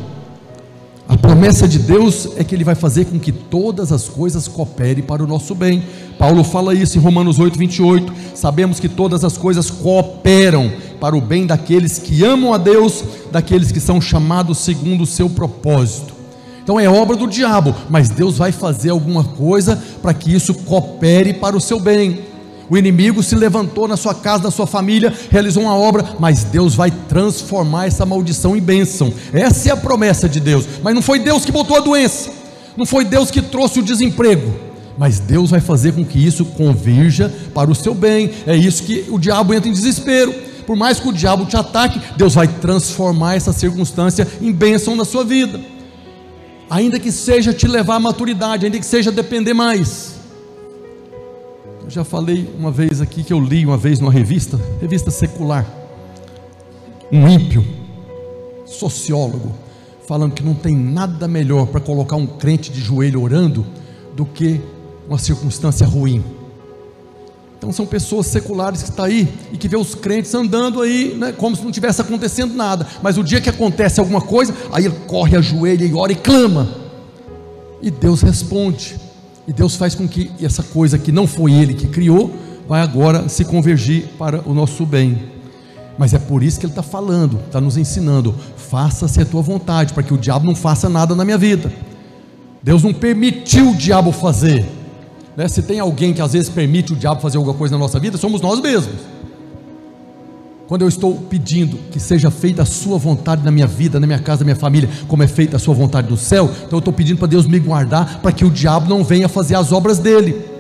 Speaker 1: A promessa de Deus é que Ele vai fazer com que todas as coisas cooperem para o nosso bem. Paulo fala isso em Romanos 8, 28. Sabemos que todas as coisas cooperam para o bem daqueles que amam a Deus, daqueles que são chamados segundo o seu propósito. Então é obra do diabo, mas Deus vai fazer alguma coisa para que isso coopere para o seu bem. O inimigo se levantou na sua casa, na sua família, realizou uma obra, mas Deus vai transformar essa maldição em bênção. Essa é a promessa de Deus. Mas não foi Deus que botou a doença, não foi Deus que trouxe o desemprego, mas Deus vai fazer com que isso convirja para o seu bem. É isso que o diabo entra em desespero por mais que o diabo te ataque, Deus vai transformar essa circunstância em bênção na sua vida. Ainda que seja te levar à maturidade, ainda que seja depender mais. Eu já falei uma vez aqui que eu li uma vez numa revista, revista secular, um ímpio, sociólogo, falando que não tem nada melhor para colocar um crente de joelho orando do que uma circunstância ruim. Então são pessoas seculares que estão aí e que vê os crentes andando aí, né, como se não tivesse acontecendo nada. Mas o dia que acontece alguma coisa, aí ele corre, ajoelha e ora e clama. E Deus responde. E Deus faz com que essa coisa que não foi ele que criou, vai agora se convergir para o nosso bem. Mas é por isso que ele está falando, está nos ensinando: faça-se a tua vontade, para que o diabo não faça nada na minha vida. Deus não permitiu o diabo fazer, né? Se tem alguém que às vezes permite o diabo fazer alguma coisa na nossa vida, somos nós mesmos. Quando eu estou pedindo que seja feita a sua vontade na minha vida, na minha casa, na minha família, como é feita a sua vontade no céu, então eu estou pedindo para Deus me guardar para que o diabo não venha fazer as obras dele.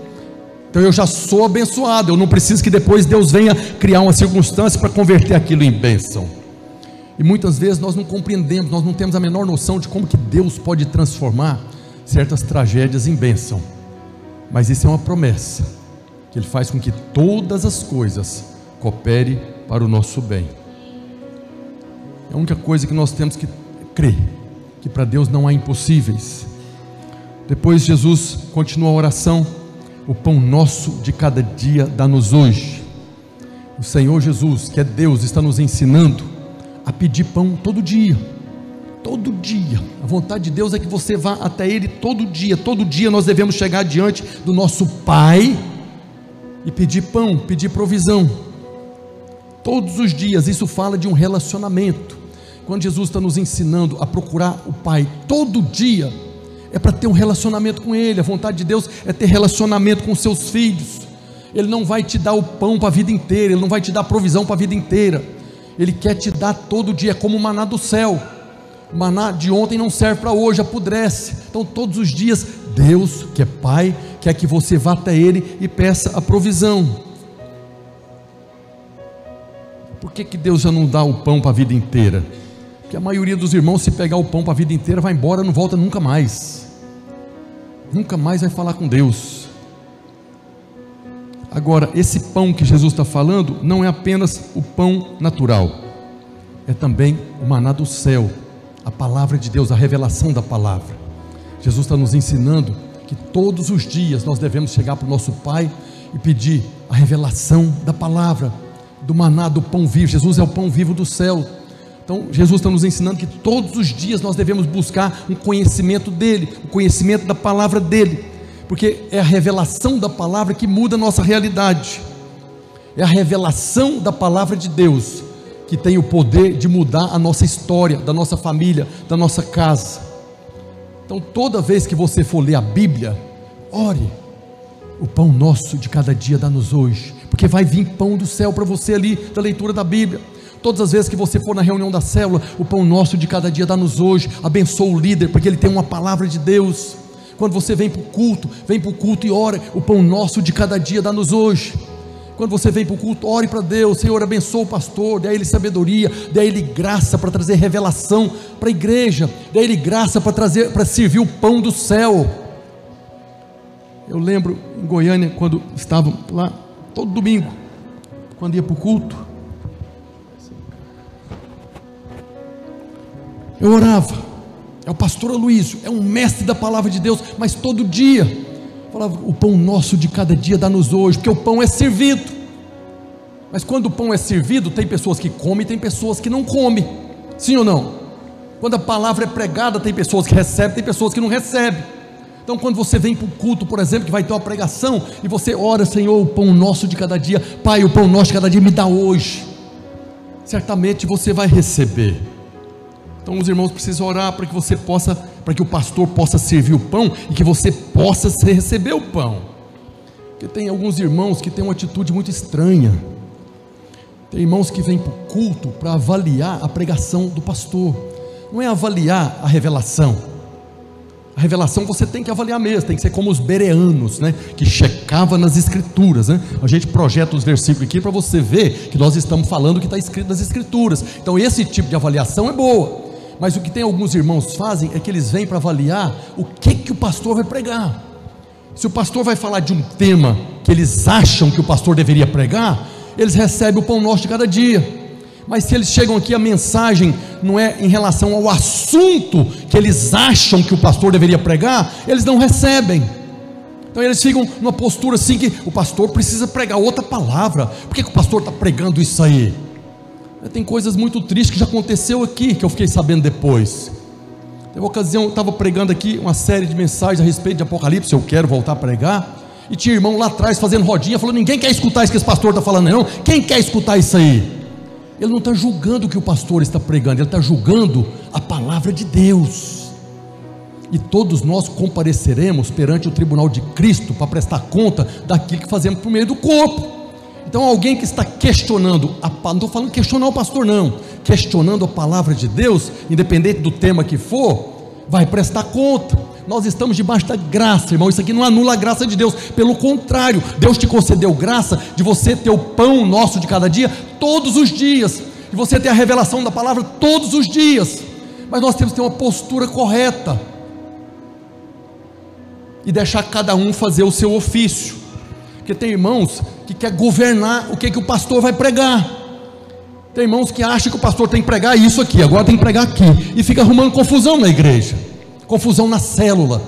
Speaker 1: Então eu já sou abençoado, eu não preciso que depois Deus venha criar uma circunstância para converter aquilo em bênção. E muitas vezes nós não compreendemos, nós não temos a menor noção de como que Deus pode transformar certas tragédias em bênção. Mas isso é uma promessa, que Ele faz com que todas as coisas cooperem para o nosso bem. É a única coisa que nós temos que crer, que para Deus não há impossíveis. Depois Jesus continua a oração: o pão nosso de cada dia dá-nos hoje. O Senhor Jesus, que é Deus, está nos ensinando a pedir pão todo dia todo dia. A vontade de Deus é que você vá até Ele todo dia. Todo dia nós devemos chegar diante do nosso Pai e pedir pão, pedir provisão. Todos os dias, isso fala de um relacionamento. Quando Jesus está nos ensinando a procurar o Pai todo dia, é para ter um relacionamento com Ele. A vontade de Deus é ter relacionamento com seus filhos. Ele não vai te dar o pão para a vida inteira, Ele não vai te dar provisão para a vida inteira. Ele quer te dar todo dia, como o maná do céu. O maná de ontem não serve para hoje, apodrece. Então, todos os dias, Deus, que é Pai, quer que você vá até Ele e peça a provisão. Por que, que Deus já não dá o pão para a vida inteira? Porque a maioria dos irmãos, se pegar o pão para a vida inteira, vai embora, não volta nunca mais. Nunca mais vai falar com Deus. Agora, esse pão que Jesus está falando não é apenas o pão natural é também o maná do céu, a palavra de Deus, a revelação da palavra. Jesus está nos ensinando que todos os dias nós devemos chegar para o nosso Pai e pedir a revelação da palavra, do maná, do pão vivo. Jesus é o pão vivo do céu. Então, Jesus está nos ensinando que todos os dias nós devemos buscar um conhecimento dEle, o um conhecimento da palavra dEle, porque é a revelação da palavra que muda a nossa realidade, é a revelação da palavra de Deus que tem o poder de mudar a nossa história, da nossa família, da nossa casa. Então, toda vez que você for ler a Bíblia, ore, o pão nosso de cada dia dá-nos hoje, porque vai vir pão do céu para você ali, da leitura da Bíblia. Todas as vezes que você for na reunião da célula, o pão nosso de cada dia dá-nos hoje. Abençoa o líder, porque ele tem uma palavra de Deus. Quando você vem para o culto, vem para o culto e ora, o pão nosso de cada dia dá-nos hoje. Quando você vem para o culto, ore para Deus, Senhor, abençoa o pastor, dê a ele sabedoria, dê a ele graça para trazer revelação para a igreja, dê a ele graça para trazer, para servir o pão do céu. Eu lembro em Goiânia, quando estava lá, todo domingo, quando ia para o culto, Eu orava. É o pastor Aloysio, é um mestre da palavra de Deus, mas todo dia falava: o pão nosso de cada dia dá-nos hoje, porque o pão é servido. Mas quando o pão é servido, tem pessoas que comem e tem pessoas que não comem. Sim ou não? Quando a palavra é pregada, tem pessoas que recebem, tem pessoas que não recebem. Então, quando você vem para o culto, por exemplo, que vai ter uma pregação, e você ora, Senhor, o pão nosso de cada dia, Pai, o pão nosso de cada dia me dá hoje. Certamente você vai receber. Então os irmãos precisam orar para que você possa, para que o pastor possa servir o pão e que você possa receber o pão. Porque tem alguns irmãos que têm uma atitude muito estranha. Tem irmãos que vêm para o culto para avaliar a pregação do pastor. Não é avaliar a revelação. A revelação você tem que avaliar mesmo, tem que ser como os bereanos, né? Que checava nas escrituras, né? A gente projeta os versículos aqui para você ver que nós estamos falando o que está escrito nas escrituras. Então esse tipo de avaliação é boa. Mas o que tem alguns irmãos fazem é que eles vêm para avaliar o que que o pastor vai pregar. Se o pastor vai falar de um tema que eles acham que o pastor deveria pregar, eles recebem o pão nosso de cada dia. Mas se eles chegam aqui, a mensagem não é em relação ao assunto que eles acham que o pastor deveria pregar, eles não recebem. Então eles ficam numa postura assim que o pastor precisa pregar outra palavra. Por que, que o pastor está pregando isso aí? Tem coisas muito tristes que já aconteceu aqui, que eu fiquei sabendo depois. Teve uma ocasião, eu estava pregando aqui uma série de mensagens a respeito de Apocalipse, eu quero voltar a pregar. E tinha irmão lá atrás fazendo rodinha, falando: ninguém quer escutar isso que esse pastor está falando, não. Quem quer escutar isso aí? Ele não está julgando o que o pastor está pregando, ele está julgando a palavra de Deus. E todos nós compareceremos perante o tribunal de Cristo para prestar conta daquilo que fazemos por meio do corpo. Então, alguém que está questionando, a, não estou falando questionar o pastor, não, questionando a palavra de Deus, independente do tema que for, vai prestar conta. Nós estamos debaixo da graça, irmão. Isso aqui não anula a graça de Deus, pelo contrário, Deus te concedeu graça de você ter o pão nosso de cada dia, todos os dias, e você ter a revelação da palavra todos os dias. Mas nós temos que ter uma postura correta e deixar cada um fazer o seu ofício. Porque tem irmãos que quer governar o que, que o pastor vai pregar. Tem irmãos que acham que o pastor tem que pregar isso aqui, agora tem que pregar aqui, e fica arrumando confusão na igreja, confusão na célula.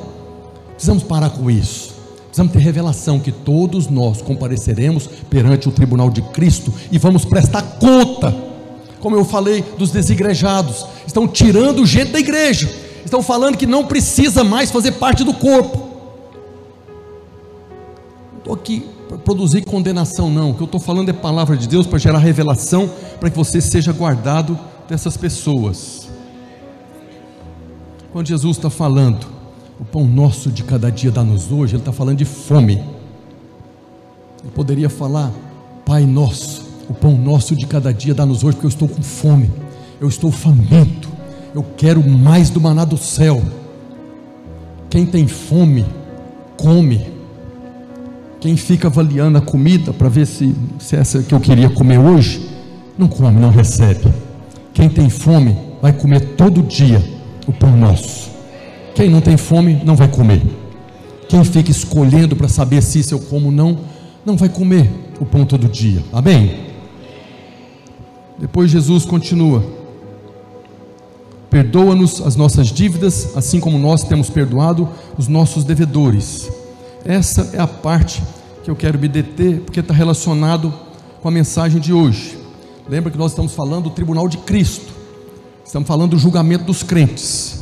Speaker 1: Precisamos parar com isso. Precisamos ter revelação que todos nós compareceremos perante o tribunal de Cristo e vamos prestar conta. Como eu falei dos desigrejados, estão tirando gente da igreja, estão falando que não precisa mais fazer parte do corpo. Estou aqui para produzir condenação, não. O que eu estou falando é palavra de Deus para gerar revelação, para que você seja guardado dessas pessoas. Quando Jesus está falando, o pão nosso de cada dia dá-nos hoje, Ele está falando de fome. Ele poderia falar, Pai nosso, o pão nosso de cada dia dá-nos hoje, porque eu estou com fome, eu estou faminto, eu quero mais do maná do céu. Quem tem fome, come quem fica avaliando a comida para ver se, se essa que eu queria comer hoje, não come, não recebe. Quem tem fome vai comer todo dia o pão nosso. Quem não tem fome não vai comer. Quem fica escolhendo para saber se isso eu como ou não, não vai comer o pão todo dia. Amém? Depois Jesus continua. perdoa-nos as nossas dívidas, assim como nós temos perdoado os nossos devedores. Essa é a parte que eu quero me deter, porque está relacionado com a mensagem de hoje. Lembra que nós estamos falando do tribunal de Cristo, estamos falando do julgamento dos crentes.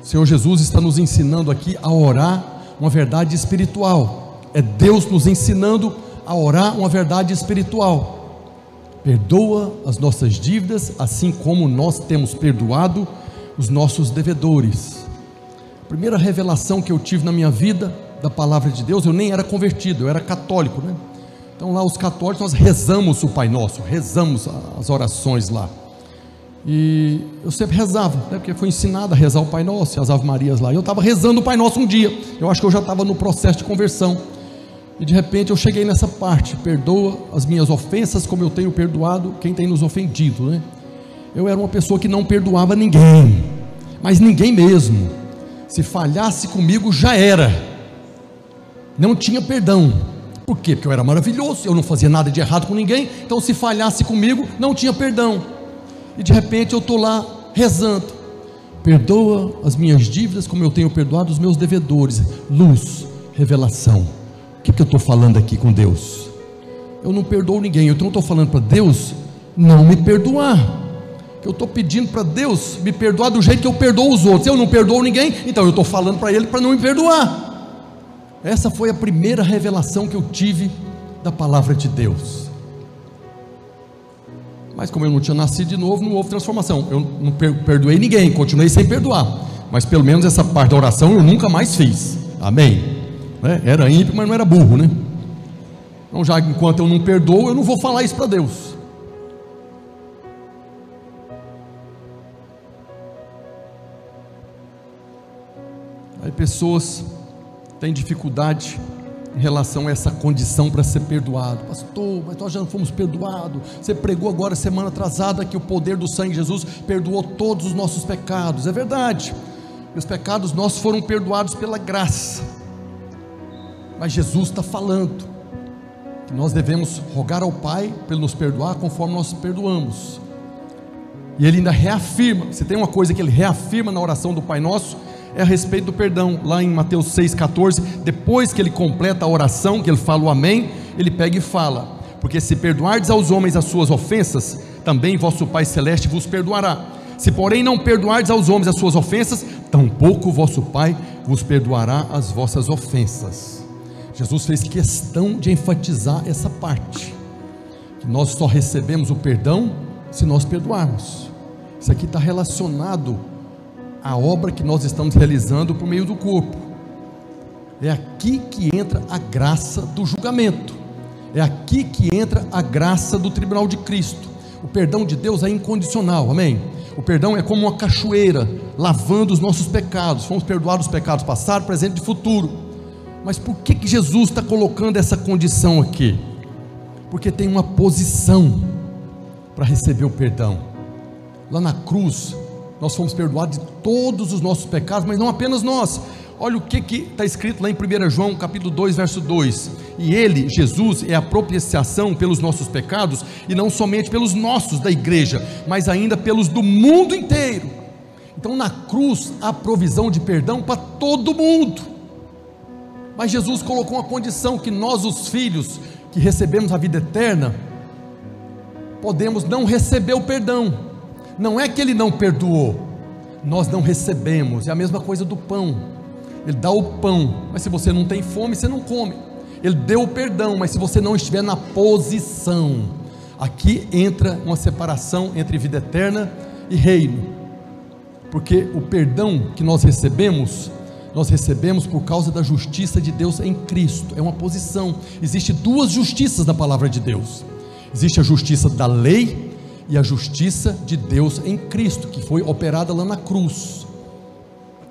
Speaker 1: O Senhor Jesus está nos ensinando aqui a orar uma verdade espiritual. É Deus nos ensinando a orar uma verdade espiritual. Perdoa as nossas dívidas, assim como nós temos perdoado os nossos devedores. A primeira revelação que eu tive na minha vida da palavra de Deus, eu nem era convertido, eu era católico, né? Então lá os católicos nós rezamos o Pai Nosso, rezamos as orações lá. E eu sempre rezava, né, porque foi ensinado a rezar o Pai Nosso, as Ave Marias lá. E eu estava rezando o Pai Nosso um dia. Eu acho que eu já estava no processo de conversão. E de repente eu cheguei nessa parte: perdoa as minhas ofensas, como eu tenho perdoado quem tem nos ofendido. Né? Eu era uma pessoa que não perdoava ninguém, mas ninguém mesmo. Se falhasse comigo, já era. Não tinha perdão. Por quê? Porque eu era maravilhoso, eu não fazia nada de errado com ninguém. Então, se falhasse comigo, não tinha perdão. E de repente eu estou lá rezando. Perdoa as minhas dívidas, como eu tenho perdoado os meus devedores. Luz, revelação que, que eu estou falando aqui com Deus? Eu não perdoo ninguém, então eu estou falando para Deus não me perdoar. Eu estou pedindo para Deus me perdoar do jeito que eu perdoo os outros. Eu não perdoo ninguém, então eu estou falando para Ele para não me perdoar. Essa foi a primeira revelação que eu tive da palavra de Deus. Mas como eu não tinha nascido de novo, não houve transformação. Eu não perdoei ninguém, continuei sem perdoar. Mas pelo menos essa parte da oração eu nunca mais fiz. Amém né? Era ímpio, mas não era burro, né? Então, já enquanto eu não perdoo, eu não vou falar isso para Deus. Aí pessoas têm dificuldade em relação a essa condição para ser perdoado. Pastor, mas nós já não fomos perdoados. Você pregou agora semana atrasada que o poder do sangue de Jesus perdoou todos os nossos pecados. É verdade. os pecados nossos foram perdoados pela graça. Mas Jesus está falando que nós devemos rogar ao Pai para Ele nos perdoar conforme nós perdoamos. E ele ainda reafirma, se tem uma coisa que ele reafirma na oração do Pai Nosso, é a respeito do perdão. Lá em Mateus 6,14, depois que ele completa a oração, que ele fala o amém, ele pega e fala: Porque se perdoardes aos homens as suas ofensas, também vosso Pai Celeste vos perdoará. Se, porém, não perdoardes aos homens as suas ofensas, tampouco vosso Pai vos perdoará as vossas ofensas. Jesus fez questão de enfatizar essa parte, que nós só recebemos o perdão se nós perdoarmos. Isso aqui está relacionado à obra que nós estamos realizando por meio do corpo. É aqui que entra a graça do julgamento. É aqui que entra a graça do tribunal de Cristo. O perdão de Deus é incondicional, amém? O perdão é como uma cachoeira lavando os nossos pecados. Fomos perdoados os pecados passado, presente e futuro. Mas por que, que Jesus está colocando essa condição aqui? Porque tem uma posição para receber o perdão. Lá na cruz, nós fomos perdoados de todos os nossos pecados, mas não apenas nós. Olha o que está escrito lá em 1 João capítulo 2, verso 2. E ele, Jesus, é a propiciação pelos nossos pecados, e não somente pelos nossos da igreja, mas ainda pelos do mundo inteiro. Então na cruz há provisão de perdão para todo mundo. Mas Jesus colocou uma condição que nós, os filhos, que recebemos a vida eterna, podemos não receber o perdão. Não é que ele não perdoou, nós não recebemos. É a mesma coisa do pão. Ele dá o pão, mas se você não tem fome, você não come. Ele deu o perdão, mas se você não estiver na posição, aqui entra uma separação entre vida eterna e reino. Porque o perdão que nós recebemos nós recebemos por causa da justiça de Deus em Cristo. É uma posição. Existe duas justiças na palavra de Deus. Existe a justiça da lei e a justiça de Deus em Cristo, que foi operada lá na cruz.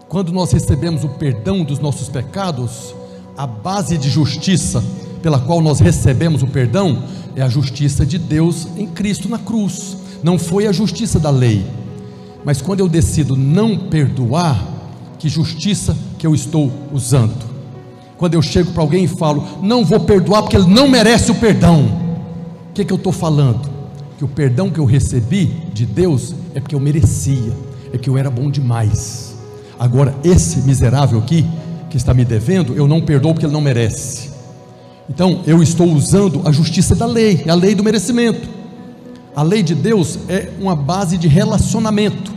Speaker 1: Quando nós recebemos o perdão dos nossos pecados, a base de justiça pela qual nós recebemos o perdão é a justiça de Deus em Cristo na cruz. Não foi a justiça da lei. Mas quando eu decido não perdoar, que justiça que eu estou usando. Quando eu chego para alguém e falo, não vou perdoar porque ele não merece o perdão, o que, que eu estou falando? Que o perdão que eu recebi de Deus é porque eu merecia, é que eu era bom demais. Agora, esse miserável aqui, que está me devendo, eu não perdoo porque ele não merece. Então, eu estou usando a justiça da lei, a lei do merecimento. A lei de Deus é uma base de relacionamento.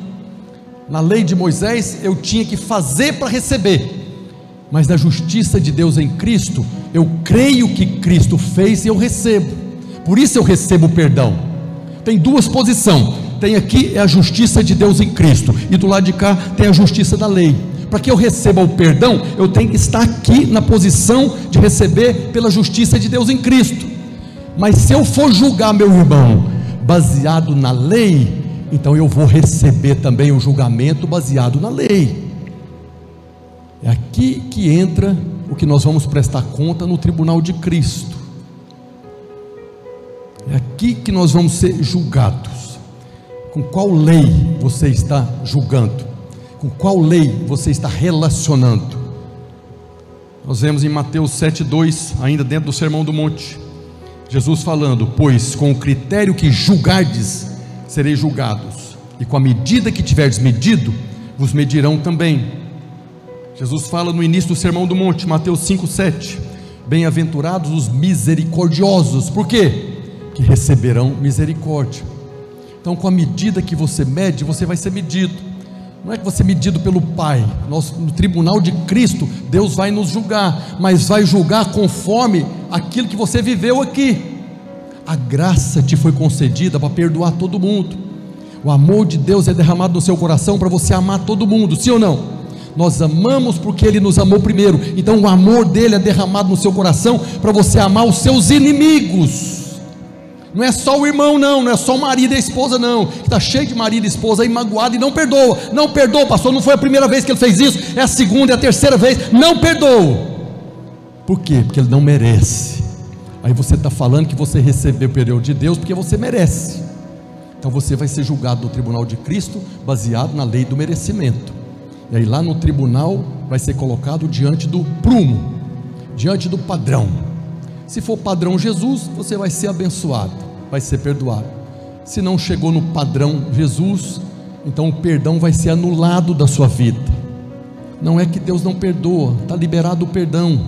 Speaker 1: Na lei de Moisés, eu tinha que fazer para receber, mas na justiça de Deus em Cristo, eu creio que Cristo fez e eu recebo. Por isso eu recebo o perdão. Tem duas posições. Tem aqui é a justiça de Deus em Cristo, e do lado de cá tem a justiça da lei. Para que eu receba o perdão, eu tenho que estar aqui na posição de receber pela justiça de Deus em Cristo. Mas se eu for julgar meu irmão baseado na lei, então eu vou receber também o julgamento baseado na lei. É aqui que entra o que nós vamos prestar conta no tribunal de Cristo. É aqui que nós vamos ser julgados. Com qual lei você está julgando? Com qual lei você está relacionando? Nós vemos em Mateus 7,2, ainda dentro do Sermão do Monte, Jesus falando: Pois com o critério que julgardes, sereis julgados, e com a medida que tiverdes medido, vos medirão também. Jesus fala no início do Sermão do Monte, Mateus 5,7: Bem-aventurados os misericordiosos, por quê? Que receberão misericórdia. Então, com a medida que você mede, você vai ser medido. Não é que você é medido pelo Pai, nós, no tribunal de Cristo, Deus vai nos julgar, mas vai julgar conforme aquilo que você viveu aqui. A graça te foi concedida para perdoar todo mundo. O amor de Deus é derramado no seu coração para você amar todo mundo, sim ou não? Nós amamos porque Ele nos amou primeiro. Então o amor dele é derramado no seu coração para você amar os seus inimigos. Não é só o irmão, não, não é só o marido e a esposa, não. Que está cheio de marido e esposa aí magoado e não perdoa. Não perdoa, pastor. Não foi a primeira vez que ele fez isso, é a segunda, é a terceira vez. Não perdoa. Por quê? Porque ele não merece. Aí você está falando que você recebeu o perdão de Deus porque você merece. Então você vai ser julgado no tribunal de Cristo baseado na lei do merecimento. E aí lá no tribunal vai ser colocado diante do prumo, diante do padrão. Se for padrão Jesus, você vai ser abençoado, vai ser perdoado. Se não chegou no padrão Jesus, então o perdão vai ser anulado da sua vida. Não é que Deus não perdoa, está liberado o perdão.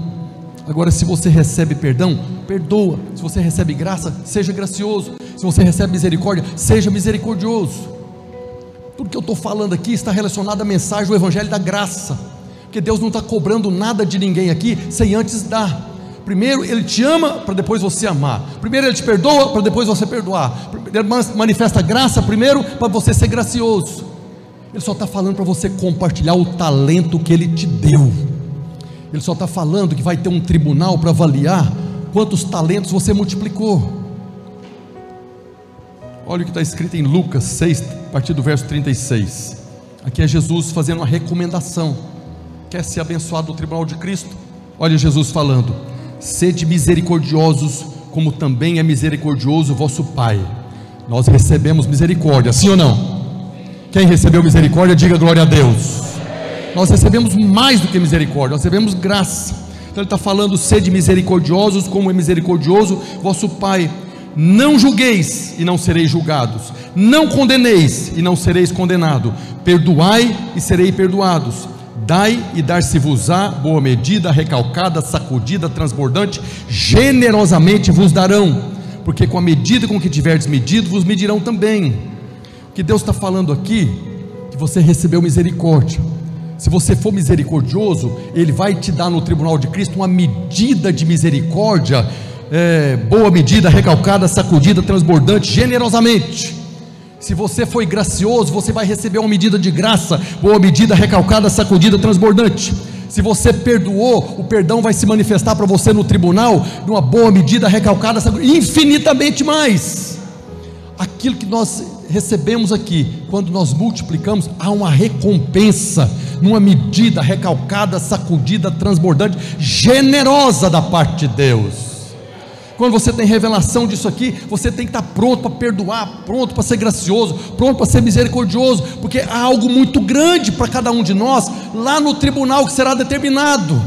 Speaker 1: Agora, se você recebe perdão, perdoa. Se você recebe graça, seja gracioso. Se você recebe misericórdia, seja misericordioso. Tudo que eu estou falando aqui está relacionado à mensagem do Evangelho da Graça, porque Deus não está cobrando nada de ninguém aqui sem antes dar. Primeiro Ele te ama para depois você amar. Primeiro Ele te perdoa para depois você perdoar. Ele manifesta graça primeiro para você ser gracioso. Ele só está falando para você compartilhar o talento que Ele te deu. Ele só está falando que vai ter um tribunal para avaliar quantos talentos você multiplicou. Olha o que está escrito em Lucas 6, a partir do verso 36. Aqui é Jesus fazendo uma recomendação. Quer ser abençoado no tribunal de Cristo? Olha Jesus falando: Sede misericordiosos, como também é misericordioso vosso Pai. Nós recebemos misericórdia, sim ou não? Quem recebeu misericórdia, diga glória a Deus. Nós recebemos mais do que misericórdia, nós recebemos graça. Então ele está falando: sede misericordiosos, como é misericordioso vosso Pai não julgueis e não sereis julgados, não condeneis e não sereis condenado, perdoai e sereis perdoados, dai e dar-se-vos-á boa medida, recalcada, sacudida, transbordante, generosamente vos darão, porque com a medida com que tiverdes medido, vos medirão também. O que Deus está falando aqui, que você recebeu misericórdia. Se você for misericordioso, Ele vai te dar no tribunal de Cristo uma medida de misericórdia é, boa medida, recalcada, sacudida, transbordante, generosamente. Se você foi gracioso, você vai receber uma medida de graça, boa medida, recalcada, sacudida, transbordante. Se você perdoou, o perdão vai se manifestar para você no tribunal, numa boa medida, recalcada, sacudida, infinitamente mais. Aquilo que nós recebemos aqui, quando nós multiplicamos, há uma recompensa, numa medida recalcada, sacudida, transbordante, generosa da parte de Deus. Quando você tem revelação disso aqui, você tem que estar pronto para perdoar, pronto para ser gracioso, pronto para ser misericordioso, porque há algo muito grande para cada um de nós lá no tribunal que será determinado.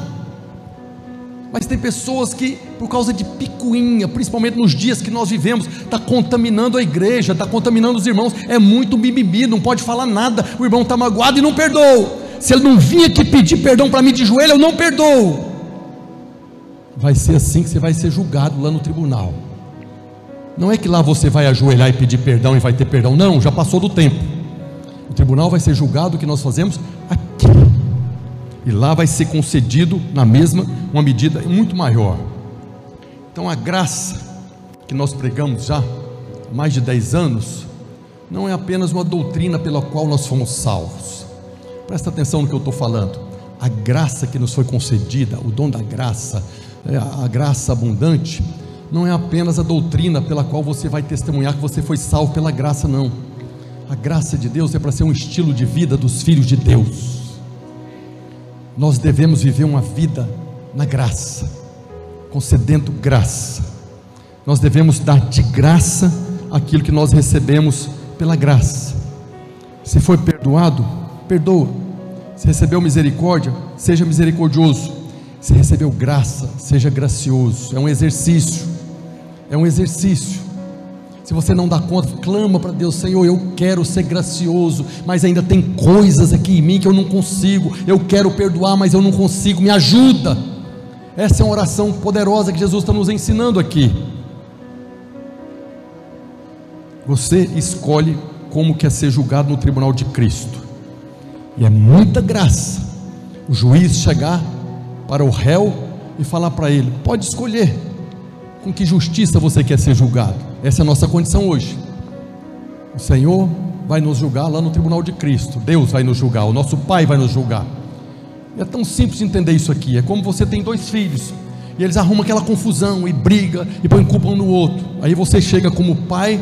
Speaker 1: Mas tem pessoas que, por causa de picuinha, principalmente nos dias que nós vivemos, está contaminando a igreja, está contaminando os irmãos. É muito mimimi, não pode falar nada. O irmão está magoado e não perdoa. Se ele não vinha aqui pedir perdão para mim de joelho, eu não perdoo. Vai ser assim que você vai ser julgado lá no tribunal. Não é que lá você vai ajoelhar e pedir perdão e vai ter perdão. Não, já passou do tempo. O tribunal vai ser julgado o que nós fazemos aqui. E lá vai ser concedido na mesma uma medida muito maior. Então a graça que nós pregamos já há mais de 10 anos não é apenas uma doutrina pela qual nós fomos salvos. Presta atenção no que eu estou falando. A graça que nos foi concedida, o dom da graça, a graça abundante, não é apenas a doutrina pela qual você vai testemunhar que você foi salvo pela graça, não. A graça de Deus é para ser um estilo de vida dos filhos de Deus. Nós devemos viver uma vida na graça, concedendo graça. Nós devemos dar de graça aquilo que nós recebemos pela graça. Se foi perdoado, perdoa. Se recebeu misericórdia, seja misericordioso. Se recebeu graça, seja gracioso. É um exercício. É um exercício. Se você não dá conta, clama para Deus, Senhor, eu quero ser gracioso, mas ainda tem coisas aqui em mim que eu não consigo. Eu quero perdoar, mas eu não consigo. Me ajuda. Essa é uma oração poderosa que Jesus está nos ensinando aqui. Você escolhe como quer ser julgado no tribunal de Cristo. E é muita graça o juiz chegar para o réu e falar para ele: pode escolher com que justiça você quer ser julgado. Essa é a nossa condição hoje. O Senhor vai nos julgar lá no tribunal de Cristo. Deus vai nos julgar, o nosso Pai vai nos julgar. É tão simples entender isso aqui. É como você tem dois filhos e eles arrumam aquela confusão e briga e põem culpa um no outro. Aí você chega como pai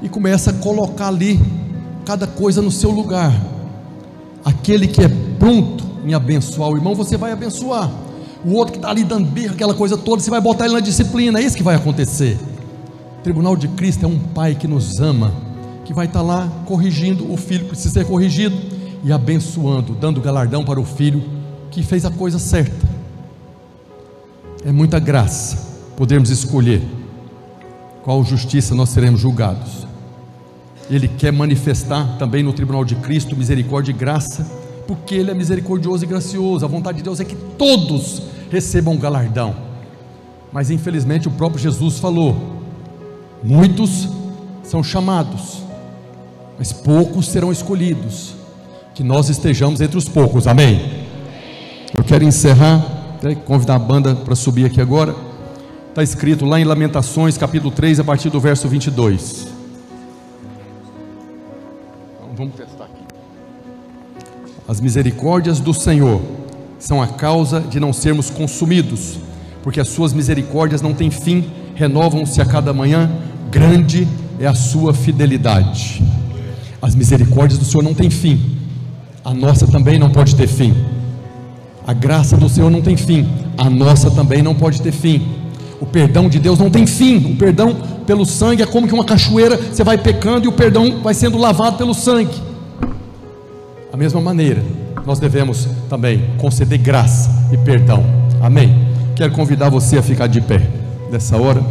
Speaker 1: e começa a colocar ali cada coisa no seu lugar. Aquele que é pronto em abençoar o irmão, você vai abençoar. O outro que está ali dando birra, aquela coisa toda, você vai botar ele na disciplina. É isso que vai acontecer. O tribunal de Cristo é um pai que nos ama, que vai estar tá lá corrigindo o filho que precisa ser corrigido e abençoando, dando galardão para o filho que fez a coisa certa. É muita graça podermos escolher qual justiça nós seremos julgados. Ele quer manifestar também no tribunal de Cristo misericórdia e graça, porque Ele é misericordioso e gracioso. A vontade de Deus é que todos recebam galardão. Mas infelizmente o próprio Jesus falou: muitos são chamados, mas poucos serão escolhidos. Que nós estejamos entre os poucos, amém. Eu quero encerrar, até convidar a banda para subir aqui agora. Está escrito lá em Lamentações, capítulo 3, a partir do verso 22. Então, vamos testar aqui. As misericórdias do Senhor são a causa de não sermos consumidos, porque as suas misericórdias não têm fim, renovam-se a cada manhã, grande é a sua fidelidade. As misericórdias do Senhor não têm fim, a nossa também não pode ter fim. A graça do Senhor não tem fim, a nossa também não pode ter fim. O perdão de Deus não tem fim. O perdão pelo sangue é como que uma cachoeira, você vai pecando e o perdão vai sendo lavado pelo sangue. Da mesma maneira, nós devemos também conceder graça e perdão. Amém. Quero convidar você a ficar de pé nessa hora.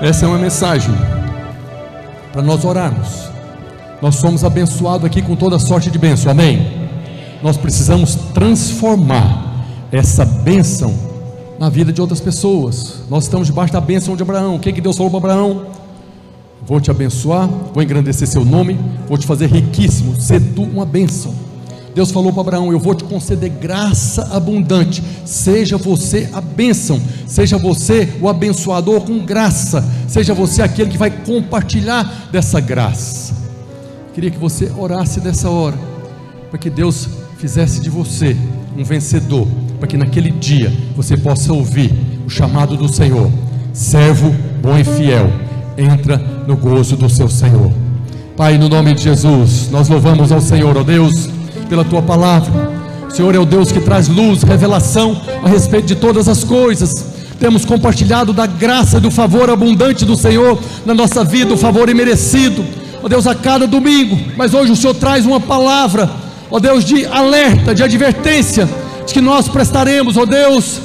Speaker 1: Essa é uma mensagem para nós orarmos. Nós somos abençoados aqui com toda sorte de bênção, amém? Nós precisamos transformar essa bênção na vida de outras pessoas. Nós estamos debaixo da bênção de Abraão. O que, que Deus falou para Abraão? Vou te abençoar, vou engrandecer seu nome, vou te fazer riquíssimo, ser tu uma bênção. Deus falou para Abraão: Eu vou te conceder graça abundante. Seja você a bênção, seja você o abençoador com graça, seja você aquele que vai compartilhar dessa graça. Queria que você orasse nessa hora, para que Deus fizesse de você um vencedor, para que naquele dia você possa ouvir o chamado do Senhor: servo bom e fiel, entra no gozo do seu Senhor. Pai, no nome de Jesus, nós louvamos ao Senhor, ó Deus, pela tua palavra. O Senhor é o Deus que traz luz, revelação a respeito de todas as coisas. Temos compartilhado da graça e do favor abundante do Senhor na nossa vida, o favor imerecido ó Deus, a cada domingo, mas hoje o Senhor traz uma palavra, ó Deus, de alerta, de advertência, de que nós prestaremos, ó Deus,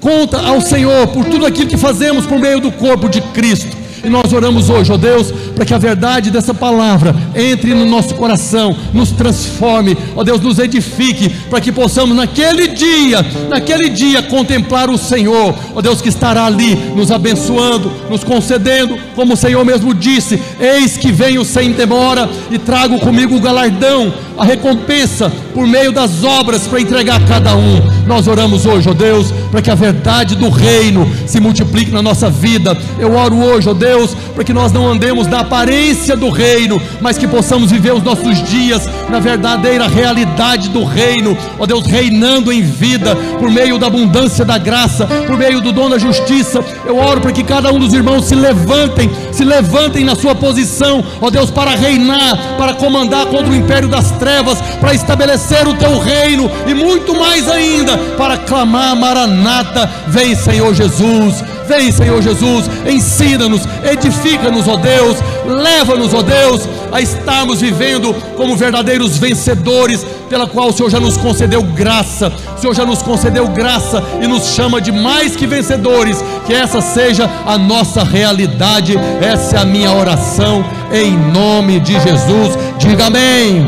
Speaker 1: conta ao Senhor por tudo aquilo que fazemos por meio do corpo de Cristo. E nós oramos hoje, ó Deus, para que a verdade dessa palavra entre no nosso coração, nos transforme, ó Deus, nos edifique, para que possamos naquele dia, naquele dia contemplar o Senhor, ó Deus que estará ali nos abençoando, nos concedendo, como o Senhor mesmo disse: Eis que venho sem demora e trago comigo o galardão, a recompensa por meio das obras para entregar a cada um. Nós oramos hoje, ó Deus, para que a verdade do reino se multiplique na nossa vida. Eu oro hoje, ó Deus, para que nós não andemos na aparência do reino, mas que possamos viver os nossos dias na verdadeira realidade do reino, ó Deus, reinando em vida por meio da abundância da graça, por meio do dom da justiça. Eu oro para que cada um dos irmãos se levantem, se levantem na sua posição, ó Deus, para reinar, para comandar contra o império das trevas, para estabelecer o teu reino e muito mais ainda, para clamar Maranata, vem Senhor Jesus. Vem, Senhor Jesus, ensina-nos, edifica-nos, ó Deus, leva-nos, ó Deus, a estarmos vivendo como verdadeiros vencedores, pela qual o Senhor já nos concedeu graça, o Senhor já nos concedeu graça e nos chama de mais que vencedores, que essa seja a nossa realidade, essa é a minha oração, em nome de Jesus, diga amém,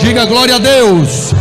Speaker 1: diga glória a Deus.